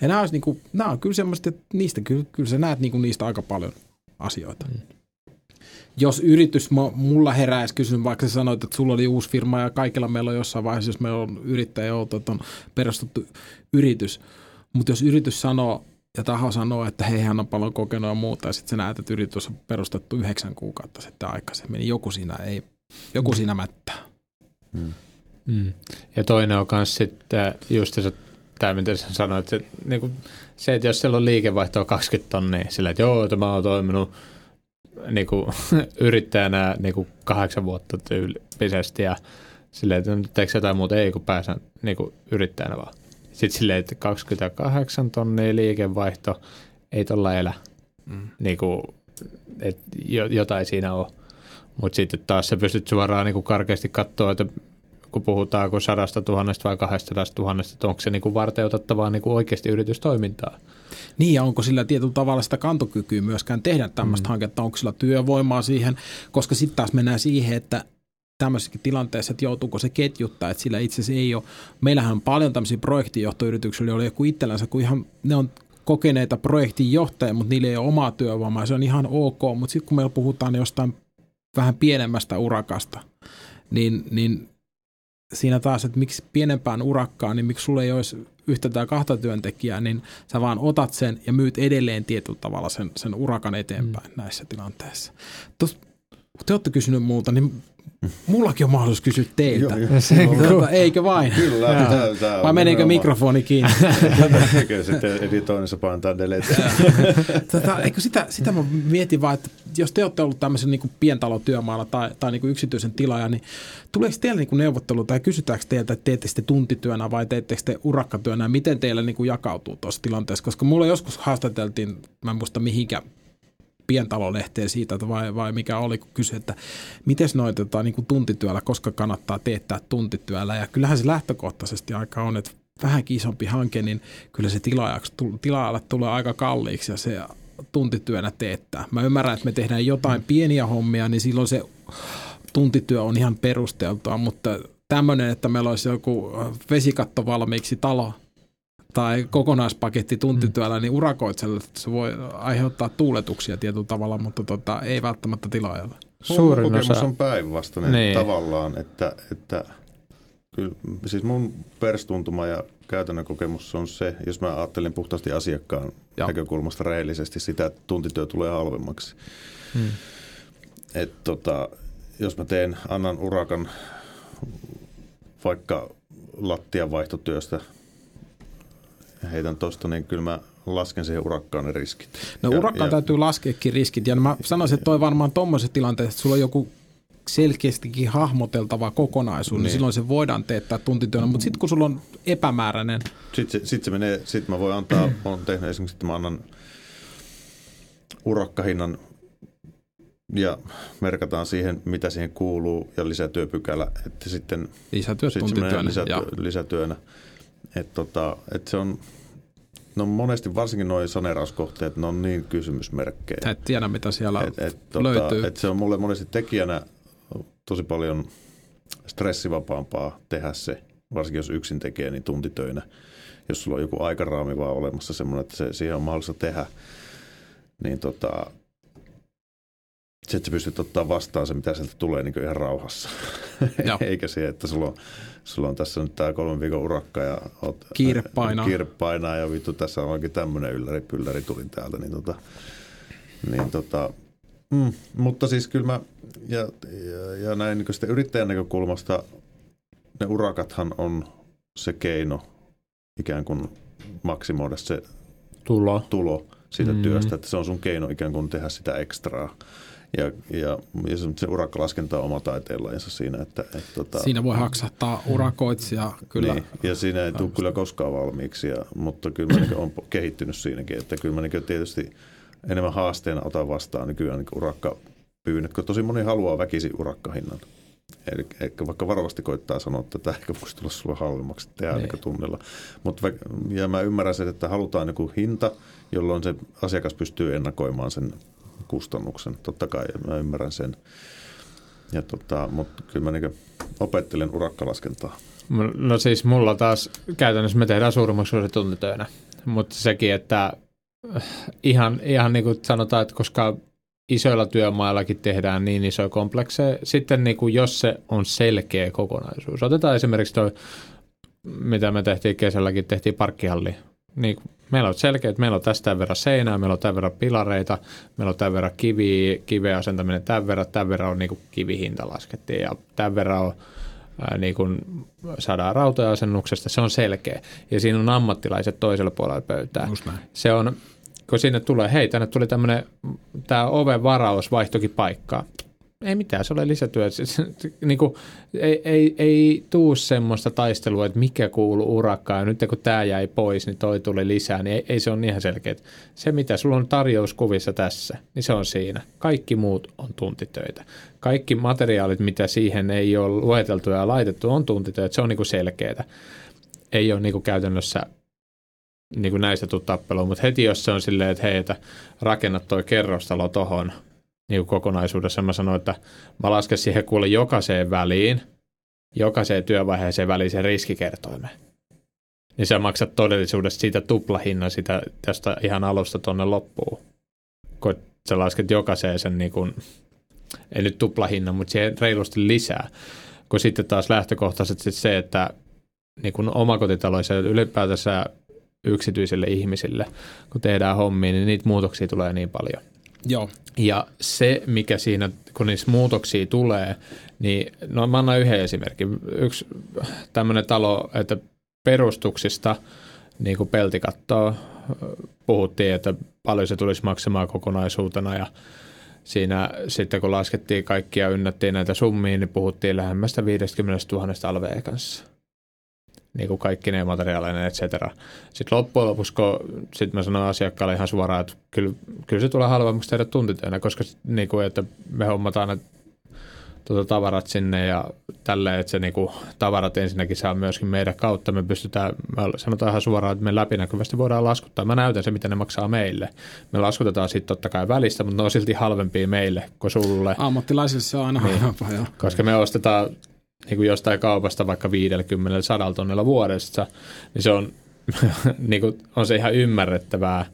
Ja nämä, olisi niinku, nämä on kyllä semmoista, että niistä kyllä, kyllä sä näet niinku niistä aika paljon asioita. Mm. Jos yritys, mulla heräisi kysymys, vaikka sä sanoit, että sulla oli uusi firma ja kaikilla meillä on jossain vaiheessa, jos meillä on yrittäjä, on perustettu yritys, mutta jos yritys sanoo ja taho sanoo, että hei, hän on paljon kokenut ja muuta, ja sitten sä näet, että yritys on perustettu yhdeksän kuukautta sitten aikaisemmin, niin joku siinä, ei, joku siinä mättää.
Mm. Mm. Ja toinen on myös sitten just se, tämä mitä sä sanoit, että niin kuin se, että jos siellä on liikevaihtoa 20 tonnia, sillä että joo, että mä oon toiminut niin kuin, [LAUGHS] yrittäjänä niin kuin kahdeksan vuotta tyyppisesti ja silleen, että teekö jotain muuta, ei kun pääsen niin kuin yrittäjänä vaan. Sitten silleen, että 28 tonnia liikevaihto, ei tuolla elä. Mm. Niin kuin, että jotain siinä on. Mutta sitten taas sä pystyt suoraan niin kuin karkeasti katsoa, että kun puhutaan kun sadasta tuhannesta vai kahdesta tuhannesta, että onko se niin kuin varteutettavaa niin kuin oikeasti yritystoimintaa.
Niin, ja onko sillä tietyllä tavalla sitä kantokykyä myöskään tehdä tämmöistä mm. hanketta, onko sillä työvoimaa siihen, koska sitten taas mennään siihen, että tämmöisessäkin tilanteessa, että joutuuko se ketjuttaa, että sillä itse asiassa ei ole. Meillähän on paljon tämmöisiä projektijohtoyrityksiä, joilla joku itsellänsä, kun ihan ne on kokeneita projektinjohtajia, mutta niillä ei ole omaa työvoimaa, se on ihan ok, mutta sitten kun meillä puhutaan jostain vähän pienemmästä urakasta, niin, niin siinä taas, että miksi pienempään urakkaan, niin miksi sulle ei olisi yhtä tai kahta työntekijää, niin sä vaan otat sen ja myyt edelleen tietyllä tavalla sen, sen urakan eteenpäin mm. näissä tilanteissa. Tos, te olette kysynyt multa, niin mullakin on mahdollisuus kysyä teiltä.
Joo, joo.
Tuota, eikö vain?
Kyllä, tää, tää
Vai meneekö mikrofoni kiinni? [LAUGHS]
Kyllä sitten editoinnissa painetaan delete. [LAUGHS]
tota, eikö sitä, sitä mä mietin vaan, että jos te olette ollut tämmöisen niin pientalotyömaalla tai, tai niin yksityisen tilaaja, niin tuleeko teillä niin neuvottelu tai kysytäänkö teiltä, että teette sitten tuntityönä vai teettekö te urakkatyönä ja miten teillä niin jakautuu tuossa tilanteessa? Koska mulla joskus haastateltiin, mä en muista mihinkä pientalolehteen siitä, vai, vai mikä oli, kysyi, että miten noita tota, niin kuin tuntityöllä, koska kannattaa teettää tuntityöllä. Ja kyllähän se lähtökohtaisesti aika on, että vähänkin isompi hanke, niin kyllä se tilaajaksi, tilaajalle tulee aika kalliiksi ja se tuntityönä teettää. Mä ymmärrän, että me tehdään jotain pieniä hommia, niin silloin se tuntityö on ihan perusteltua, mutta tämmöinen, että meillä olisi joku vesikatto valmiiksi talo tai kokonaispaketti tuntityöllä, niin urakoitselle se voi aiheuttaa tuuletuksia tietyllä tavalla, mutta tota, ei välttämättä tilaajalle.
Suurin
mun kokemus
osa-
on päinvastainen
Niin.
tavallaan, että, että kyllä, siis mun perstuntuma ja käytännön kokemus on se, jos mä ajattelen puhtaasti asiakkaan.
Joo.
näkökulmasta rehellisesti sitä, että tuntityö tulee halvemmaksi.
Hmm.
Et tota, jos mä teen, annan urakan vaikka lattianvaihtotyöstä, heitän tosta, niin kyllä mä lasken siihen urakkaan ne riskit.
No
Ja-
urakkaan
ja-
täytyy laskeekin riskit, ja mä sanoisin, että toi varmaan tuommoisessa tilanteessa, että sulla on joku selkeästikin hahmoteltava kokonaisuus, niin, niin silloin se voidaan teettää tuntityönä, mutta sitten kun sulla on epämääräinen,
Sitten se, sit se menee, sitten mä voin antaa, olen tehnyt esimerkiksi, että mä annan urakkahinnan ja merkataan siihen, mitä siihen kuuluu ja lisätyöpykälä, että sitten
lisätyöt
sit se menee
tuntityönä, ja
lisätyö, lisätyönä. Että tota, et se on, no monesti varsinkin nuo saneerauskohteet, ne on niin kysymysmerkkejä.
sä et tiedä, mitä siellä
Et, et, tota,
löytyy.
et se on mulle monesti tekijänä tosi paljon stressivapaampaa tehdä se, varsinkin jos yksin tekee, niin tuntitöinä. Jos sulla on joku aikaraami vaan olemassa semmoinen, että se, siihen on mahdollista tehdä, niin tota, sitten sä pystyt ottaa vastaan se, mitä sieltä tulee niin ihan rauhassa. [LAUGHS] Eikä se, että sulla on, sulla on tässä nyt tämä kolmen viikon urakka ja oot,
Kiire painaa.
kiire painaa ja vittu tässä on oikein tämmöinen ylläri, pylläri tulin täältä, niin tota, niin tota, mm, mutta siis kyllä mä, ja, ja, ja näin niin sitten yrittäjän näkökulmasta ne urakathan on se keino ikään kuin maksimoida se
Tulo.
tulo siitä
mm.
työstä, että se on sun keino ikään kuin tehdä sitä ekstraa. Ja, ja, ja se, se urakkalaskenta on oma taiteenlajinsa siinä, että, että tota,
Siinä voi haksahtaa urakoitsija kyllä.
niin, ja siinä ei tule kyllä koskaan valmiiksi, ja, mutta kyllä mä niin olen kehittynyt siinäkin, että kyllä mä niin tietysti enemmän haasteena otan vastaan nykyään niin urakkapyynnöt, kun tosi moni haluaa väkisin urakkahinnan. Eli ehkä vaikka varovasti koittaa sanoa, että tämä ehkä voisi tulla sulle halvemmaksi tehdä
Niin.
tunnilla. Mutta ja mä ymmärrän sen, että halutaan joku hinta, jolloin se asiakas pystyy ennakoimaan sen kustannuksen. Totta kai mä ymmärrän sen. Ja tota, mutta kyllä mä niin opettelen urakkalaskentaa.
No siis mulla taas käytännössä me tehdään suurimmaksi osa tuntitöinä, mutta sekin, että äh, ihan, ihan niin kuin sanotaan, että koska isoilla työmaillakin tehdään niin isoja komplekseja, sitten niin kuin jos se on selkeä kokonaisuus. Otetaan esimerkiksi toi, mitä me tehtiin kesälläkin, tehtiin parkkihalli. Niin meillä on selkeä, että meillä on tästä verran seinää, meillä on tämän verran pilareita, meillä on tämän verran kiviä, kiveä asentaminen tämän verran, tämän verran on niin kuin kivihinta laskettiin ja tämän verran on ää, niin kuin saadaan rautoja asennuksesta, se on selkeä. Ja siinä on ammattilaiset toisella puolella pöytää. Se on, kun sinne tulee, hei, tänne tuli tämmöinen, tämä oven varaus vaihtokin paikkaa. Ei mitään, se ole lisätyö. Niin kuin, ei, ei, ei tuu semmoista taistelua, että mikä kuuluu urakkaan. Nyt kun tämä jäi pois, niin toi tuli lisää, niin ei, ei se ole ihan selkeä. Se, mitä sulla on tarjouskuvissa tässä, niin se on siinä. Kaikki muut on tuntitöitä. Kaikki materiaalit, mitä siihen ei ole lueteltu ja laitettu, on tuntitöitä. Se on niin selkeää. Ei ole niin kuin käytännössä niin kuin näistä tuu tappeluun, mutta heti jos se on silleen, että hei, että rakennat toi kerrostalo tohon niin kokonaisuudessa, mä sanoin, että mä lasken siihen kuule jokaiseen väliin, jokaiseen työvaiheeseen väliin sen riskikertoimen. Niin sä maksat todellisuudessa siitä tuplahinnan sitä, tästä ihan alusta tonne loppuun. Kun sä lasket jokaiseen sen niin kuin, ei nyt tuplahinnan, mutta siihen reilusti lisää. Kun sitten taas lähtökohtaisesti se, että niin kuin omakotitaloissa ja ylipäätänsä yksityisille ihmisille, kun tehdään hommia, niin niitä muutoksia tulee niin paljon.
Joo.
Ja se, mikä siinä, kun niissä muutoksia tulee, niin no mä annan yhden esimerkin. Yksi tämmöinen talo, että perustuksista niin kuin peltikattoa puhuttiin, että paljon se tulisi maksamaan kokonaisuutena ja siinä sitten kun laskettiin kaikkia ynnättiin näitä summia, niin puhuttiin lähemmästä 50 000 alveen kanssa. Niin kuin kaikki ne materiaaleja, et cetera. Sitten loppujen lopuksi, kun sit mä sanoin asiakkaalle ihan suoraan, että kyllä, kyllä se tulee halvemmaksi tehdä tuntityönä, koska niin kuin, että me hommataan ne tuota, tavarat sinne ja tälleen, että se niinku, tavarat ensinnäkin saa myöskin meidän kautta. Me pystytään, me sanotaan ihan suoraan, että me läpinäkyvästi voidaan laskuttaa. Mä näytän se, mitä ne maksaa meille. Me laskutetaan sitten totta kai välistä, mutta ne on silti halvempia meille kuin sulle.
Ammattilaisille se on aina niin. halvempaa.
Koska me ostetaan niin kuin jostain kaupasta vaikka 50 100 tonnilla vuodessa, niin se on, [LAUGHS] niin kuin, on se ihan ymmärrettävää,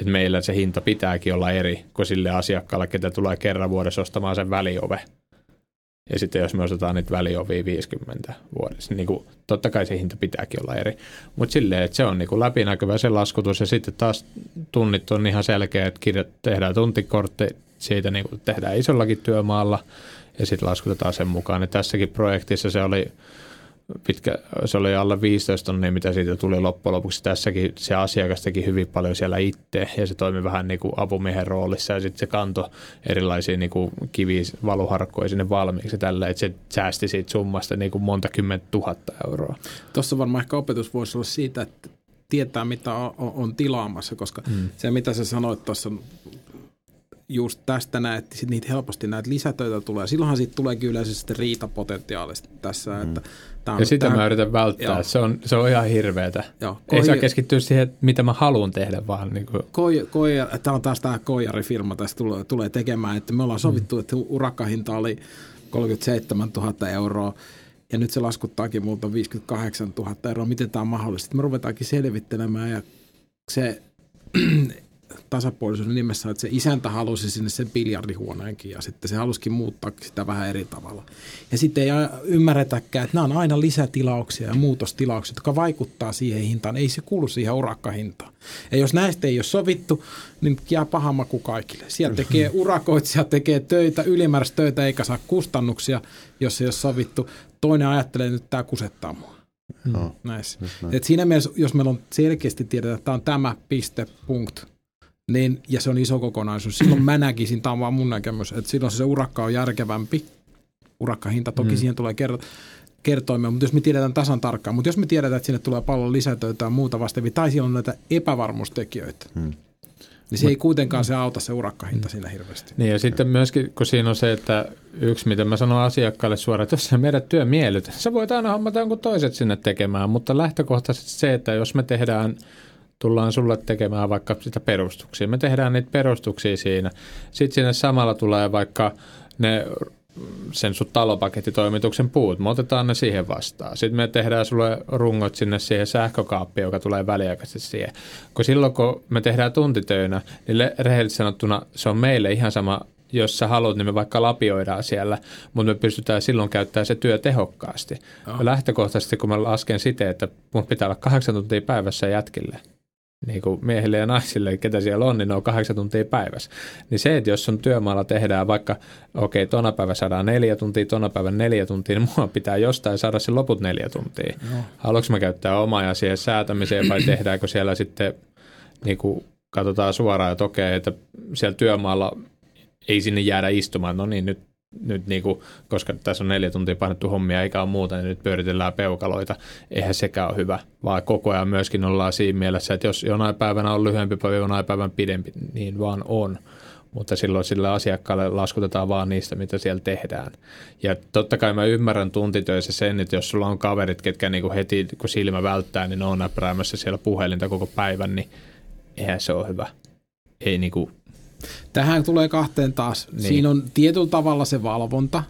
että meillä se hinta pitääkin olla eri kuin sille asiakkaalle, ketä tulee kerran vuodessa ostamaan sen väliove. Ja sitten jos me osataan niitä väliovia 50 vuodessa, niin kuin, totta kai se hinta pitääkin olla eri. Mutta silleen, että se on niin kuin läpinäkyvä se laskutus ja sitten taas tunnit on ihan selkeä, että tehdään tuntikortti, siitä niin kuin tehdään isollakin työmaalla ja sitten laskutetaan sen mukaan. Ja tässäkin projektissa se oli pitkä, se oli alle 15 tonnia, mitä siitä tuli loppujen lopuksi. Tässäkin se asiakas teki hyvin paljon siellä itse ja se toimi vähän niin kuin apumiehen roolissa ja sitten se kanto erilaisia niin kuin kivi valuharkkoja sinne valmiiksi tällä, että se säästi siitä summasta niin kuin monta kymmentä tuhatta euroa.
Tuossa varmaan ehkä opetus voisi olla siitä, että tietää mitä on, on tilaamassa, koska mm. se mitä sä sanoit tuossa just tästä näet, että sit niitä helposti näitä lisätöitä tulee. Silloinhan siitä tuleekin yleensä sitten riitapotentsiaalista tässä. Mm. Että
on, ja sitä tämä, mä yritän välttää. Se on, se on ihan hirveetä. Joo, Ei saa keskittyä siihen, mitä mä haluan tehdä, vaan niin kuin.
Koi, koi, tämä on taas tämä Koijari-firma tässä tulee, tulee tekemään, että me ollaan sovittu, mm. että urakkahinta oli 37 000 euroa ja nyt se laskuttaakin multa 58 000 euroa. Miten tämä on mahdollista? Me ruvetaankin selvittelemään ja se tasapuolisuuden nimessä, että se isäntä halusi sinne sen biljardihuoneenkin ja sitten se halusikin muuttaa sitä vähän eri tavalla. Ja sitten ei ymmärretäkään, että nämä on aina lisätilauksia ja muutostilauksia, jotka vaikuttaa siihen hintaan. Ei se kuulu siihen urakkahintaan. Ja jos näistä ei ole sovittu, niin jää paha maku kaikille. Siellä tekee urakoitsija, tekee töitä, ylimääräistä töitä eikä saa kustannuksia, jos ei ole sovittu. Toinen ajattelee, että nyt tämä kusettaa mua. No, Näissä. Et siinä mielessä, jos meillä on selkeästi tiedetään, että tämä on tämä piste, punkt, niin, ja se on iso kokonaisuus. Silloin mä näkisin, tämä on vaan mun näkemys, että silloin se urakka on järkevämpi. Urakkahinta toki mm. siihen tulee kertoa kertoimia, mutta jos me tiedetään tasan tarkkaan, mutta jos me tiedetään, että sinne tulee paljon lisätöitä ja muuta vastaavia, tai siellä on näitä epävarmuustekijöitä, hmm. niin se Mut, ei kuitenkaan se auta se urakkahinta hmm. siinä hirveästi.
Niin ja sitten myöskin, kun siinä on se, että yksi, mitä mä sanon asiakkaalle suoraan, että jos sä meidät työ miellyt, sä voit aina hommata jonkun toiset sinne tekemään, mutta lähtökohtaisesti se, että jos me tehdään – tullaan sulle tekemään vaikka sitä perustuksia. Me tehdään niitä perustuksia siinä. Sitten sinne samalla tulee vaikka ne sen sun talopakettitoimituksen puut, me otetaan ne siihen vastaan. Sitten me tehdään sulle rungot sinne siihen sähkökaappiin, joka tulee väliaikaisesti siihen. Kun silloin, kun me tehdään tuntitöinä, niin rehellisesti sanottuna se on meille ihan sama, jos sä haluat, niin me vaikka lapioidaan siellä, mutta me pystytään silloin käyttämään se työ tehokkaasti. Oh. Lähtökohtaisesti, kun mä lasken sitä, että mun pitää olla kahdeksan tuntia päivässä jätkille, niin kuin miehille ja naisille, ketä siellä on, niin ne on kahdeksan tuntia päivässä. Niin se, että jos on työmaalla tehdään vaikka, okei, okay, tona päivä saadaan neljä tuntia, tona päivän neljä tuntia, niin mua pitää jostain saada se loput neljä tuntia. No. Haluanko mä käyttää omaa ja siihen säätämiseen vai tehdäänkö siellä sitten, niin kuin katsotaan suoraan, että okei, okay, että siellä työmaalla ei sinne jäädä istumaan, no niin, nyt nyt niin kuin, koska tässä on neljä tuntia painettu hommia eikä ole muuta, niin nyt pyöritellään peukaloita. Eihän sekään ole hyvä, vaan koko ajan myöskin ollaan siinä mielessä, että jos jonain päivänä on lyhyempi päivä, jonain päivän pidempi, niin vaan on. Mutta silloin sille asiakkaalle laskutetaan vaan niistä, mitä siellä tehdään. Ja totta kai mä ymmärrän tuntitöissä sen, että jos sulla on kaverit, ketkä niin kuin heti kun silmä välttää, niin ne on näppäräämässä siellä puhelinta koko päivän, niin eihän se ole hyvä. Ei niin kuin
Tähän tulee kahteen taas. Niin. Siinä on tietyllä tavalla se valvonta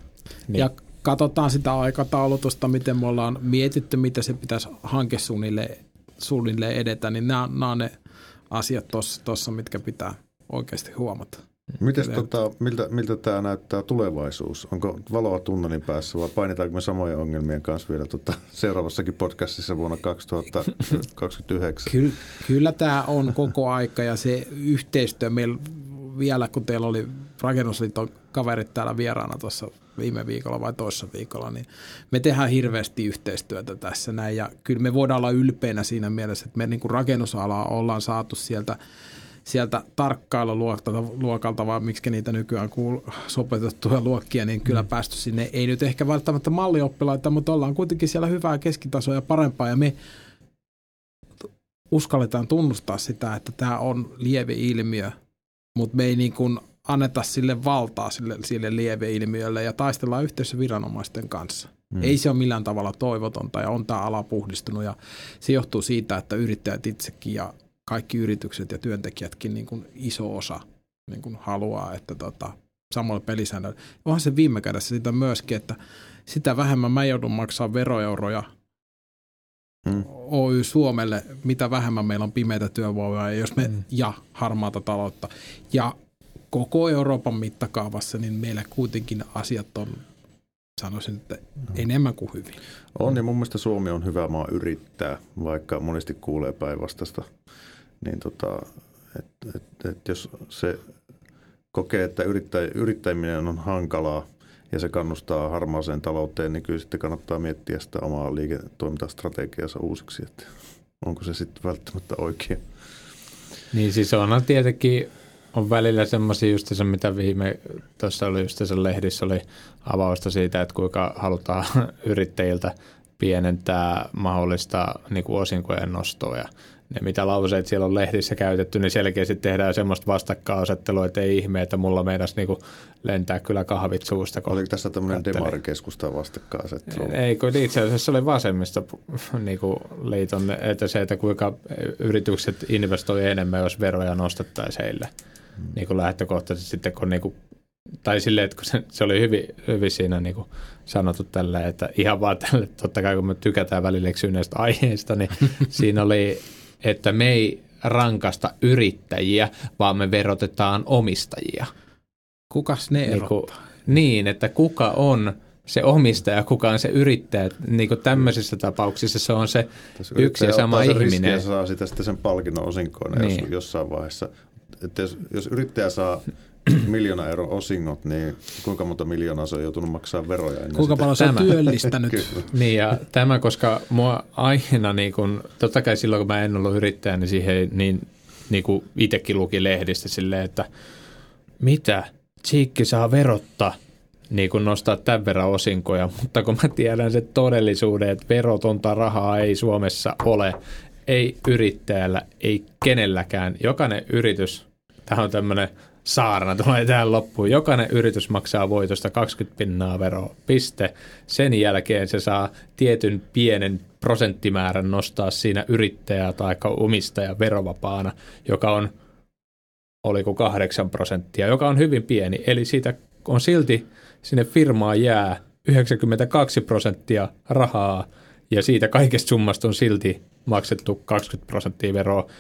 niin. ja katsotaan sitä aikataulutusta, miten me ollaan mietitty, mitä se pitäisi hankesuunnilleen suunnilleen edetä, niin nämä, nämä on ne asiat tuossa, mitkä pitää oikeasti huomata.
Mites tota, miltä, miltä tämä näyttää tulevaisuus? Onko valoa tunnelin päässä vai painitaanko me samojen ongelmien kanssa vielä tota, seuraavassakin podcastissa vuonna 2029?
Kyllä, kyllä tämä on koko aika ja se yhteistyö meillä vielä, kun teillä oli Rakennusliiton kaverit täällä vieraana tuossa viime viikolla vai toissa viikolla, niin me tehdään hirveästi yhteistyötä tässä näin. Ja kyllä me voidaan olla ylpeinä siinä mielessä, että me niin kuin rakennusalaa ollaan saatu sieltä sieltä tarkkailuluokalta, vai miksi niitä nykyään kuul, sopetettuja luokkia, niin kyllä mm. päästy sinne. Ei nyt ehkä välttämättä mallioppilaita, mutta ollaan kuitenkin siellä hyvää keskitasoa ja parempaa, ja me uskalletaan tunnustaa sitä, että tämä on lievi ilmiö, mutta me ei niin kuin anneta sille valtaa sille, sille lieveilmiölle ja taistellaan yhteydessä viranomaisten kanssa. Mm. Ei se ole millään tavalla toivotonta ja on tämä ala puhdistunut ja se johtuu siitä, että yrittäjät itsekin ja kaikki yritykset ja työntekijätkin niin kuin iso osa niin kuin haluaa, että tota, samalla pelisäännöllä. Onhan se viime kädessä sitä myöskin, että sitä vähemmän mä joudun maksaa veroeuroja mm. Oy Suomelle, mitä vähemmän meillä on pimeitä työvoimaa ja, jos me, mm. ja harmaata taloutta. Ja koko Euroopan mittakaavassa, niin meillä kuitenkin asiat on, sanoisin, että mm. enemmän kuin hyvin.
On ja mun mielestä Suomi on hyvä maa yrittää, vaikka monesti kuulee päinvastasta niin tota, et, et, et jos se kokee, että yrittäj, yrittäminen on hankalaa ja se kannustaa harmaaseen talouteen, niin kyllä sitten kannattaa miettiä sitä omaa liiketoimintastrategiansa uusiksi, että onko se sitten välttämättä oikein.
Niin siis onhan tietenkin on välillä semmoisia just se, mitä viime tuossa oli just se lehdissä oli avausta siitä, että kuinka halutaan [LAUGHS] yrittäjiltä pienentää mahdollista niin kuin osinkojen nostoa ja ne mitä lauseet siellä on lehdissä käytetty, niin selkeästi tehdään semmoista vastakkainasettelua, että ei ihme, että mulla meinas niinku lentää kyllä kahvit suusta.
Oliko tässä tämmöinen demarikeskusta vastakkainasettelu?
Ei, kun itse asiassa oli vasemmista [LAUGHS] niinku liiton, että se, että kuinka yritykset investoi enemmän, jos veroja nostettaisiin heille. Hmm. Niin kuin lähtökohtaisesti sitten, kun niinku tai silleen, että kun se, se oli hyvin, hyvin siinä niin sanottu tällä, että ihan vaan tälle, totta kai kun me tykätään välillä näistä aiheista, niin [LAUGHS] siinä oli että me ei rankasta yrittäjiä, vaan me verotetaan omistajia.
Kukas ne niin, kuin,
niin, että kuka on se omistaja, kuka on se yrittäjä. Niin kuin tämmöisissä tapauksissa se on se yksi ja sama ihminen.
ja saa sitä sitten sen palkinnon osinkoina niin. jossain vaiheessa. Että jos, jos yrittäjä saa miljoona euron osingot, niin kuinka monta miljoonaa se on joutunut maksaa veroja ennen
Kuinka paljon se on työllistänyt.
niin ja tämä, koska mua aina, niin kun, totta kai silloin kun mä en ollut yrittäjä, niin siihen niin, niin kuin itsekin luki lehdistä silleen, että mitä, Tsiikki saa verottaa, niin kuin nostaa tämän verran osinkoja, mutta kun mä tiedän se todellisuuden, että verotonta rahaa ei Suomessa ole, ei yrittäjällä, ei kenelläkään. Jokainen yritys, tämä on tämmöinen saarna tulee tähän loppuun. Jokainen yritys maksaa voitosta 20 pinnaa veroa, piste. Sen jälkeen se saa tietyn pienen prosenttimäärän nostaa siinä yrittäjää tai omistaja verovapaana, joka on, oliko 8 prosenttia, joka on hyvin pieni. Eli siitä on silti sinne firmaan jää 92 prosenttia rahaa ja siitä kaikesta summasta on silti maksettu 20 prosenttia veroa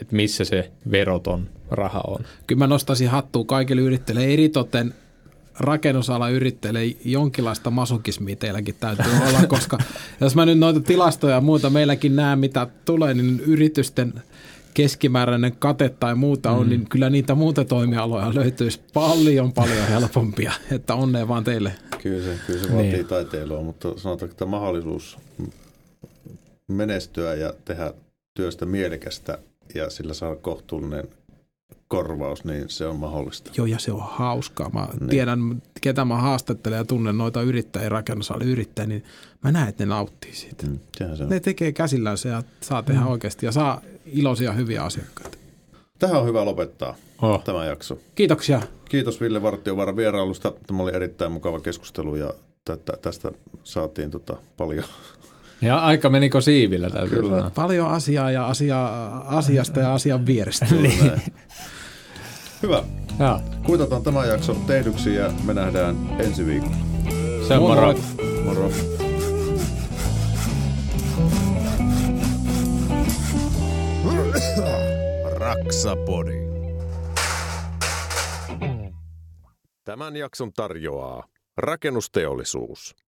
että missä se veroton raha on.
Kyllä mä nostaisin hattua kaikille yrittäjille, eritoten rakennusala yrittäjille jonkinlaista masokismia teilläkin täytyy [LAUGHS] olla, koska jos mä nyt noita tilastoja ja muuta meilläkin näen, mitä tulee, niin yritysten keskimääräinen kate tai muuta on, mm. niin kyllä niitä muuta toimialoja löytyisi paljon paljon [LAUGHS] helpompia, että onnea vaan teille.
Kyllä se, kyllä se vaatii niin. taiteilua, mutta sanotaanko, että mahdollisuus menestyä ja tehdä työstä mielekästä ja sillä saa kohtuullinen korvaus, niin se on mahdollista.
Joo, ja se on hauskaa. Mä niin. tiedän, ketä mä haastattelen ja tunnen noita yrittäjiä, yrittäjiä, niin mä näen, että ne nauttii siitä. Mm, se on. Ne tekee käsillään se ja saa tehdä mm. oikeasti ja saa iloisia, hyviä asiakkaita.
Tähän on hyvä lopettaa oh. tämä jakso.
Kiitoksia.
Kiitos Ville Vartiovaara vierailusta. Tämä oli erittäin mukava keskustelu ja tästä saatiin tota paljon
ja aika menikö siivillä täytyy Kyllä. Sanoa.
Paljon asiaa ja asia, asiasta ja asian vierestä. [LAUGHS]
niin. Hyvä. Ja. Kuitataan tämä jakso tehdyksi ja me nähdään ensi viikolla.
Se on moro.
Moro. [COUGHS] Raksapodi. Tämän jakson tarjoaa rakennusteollisuus.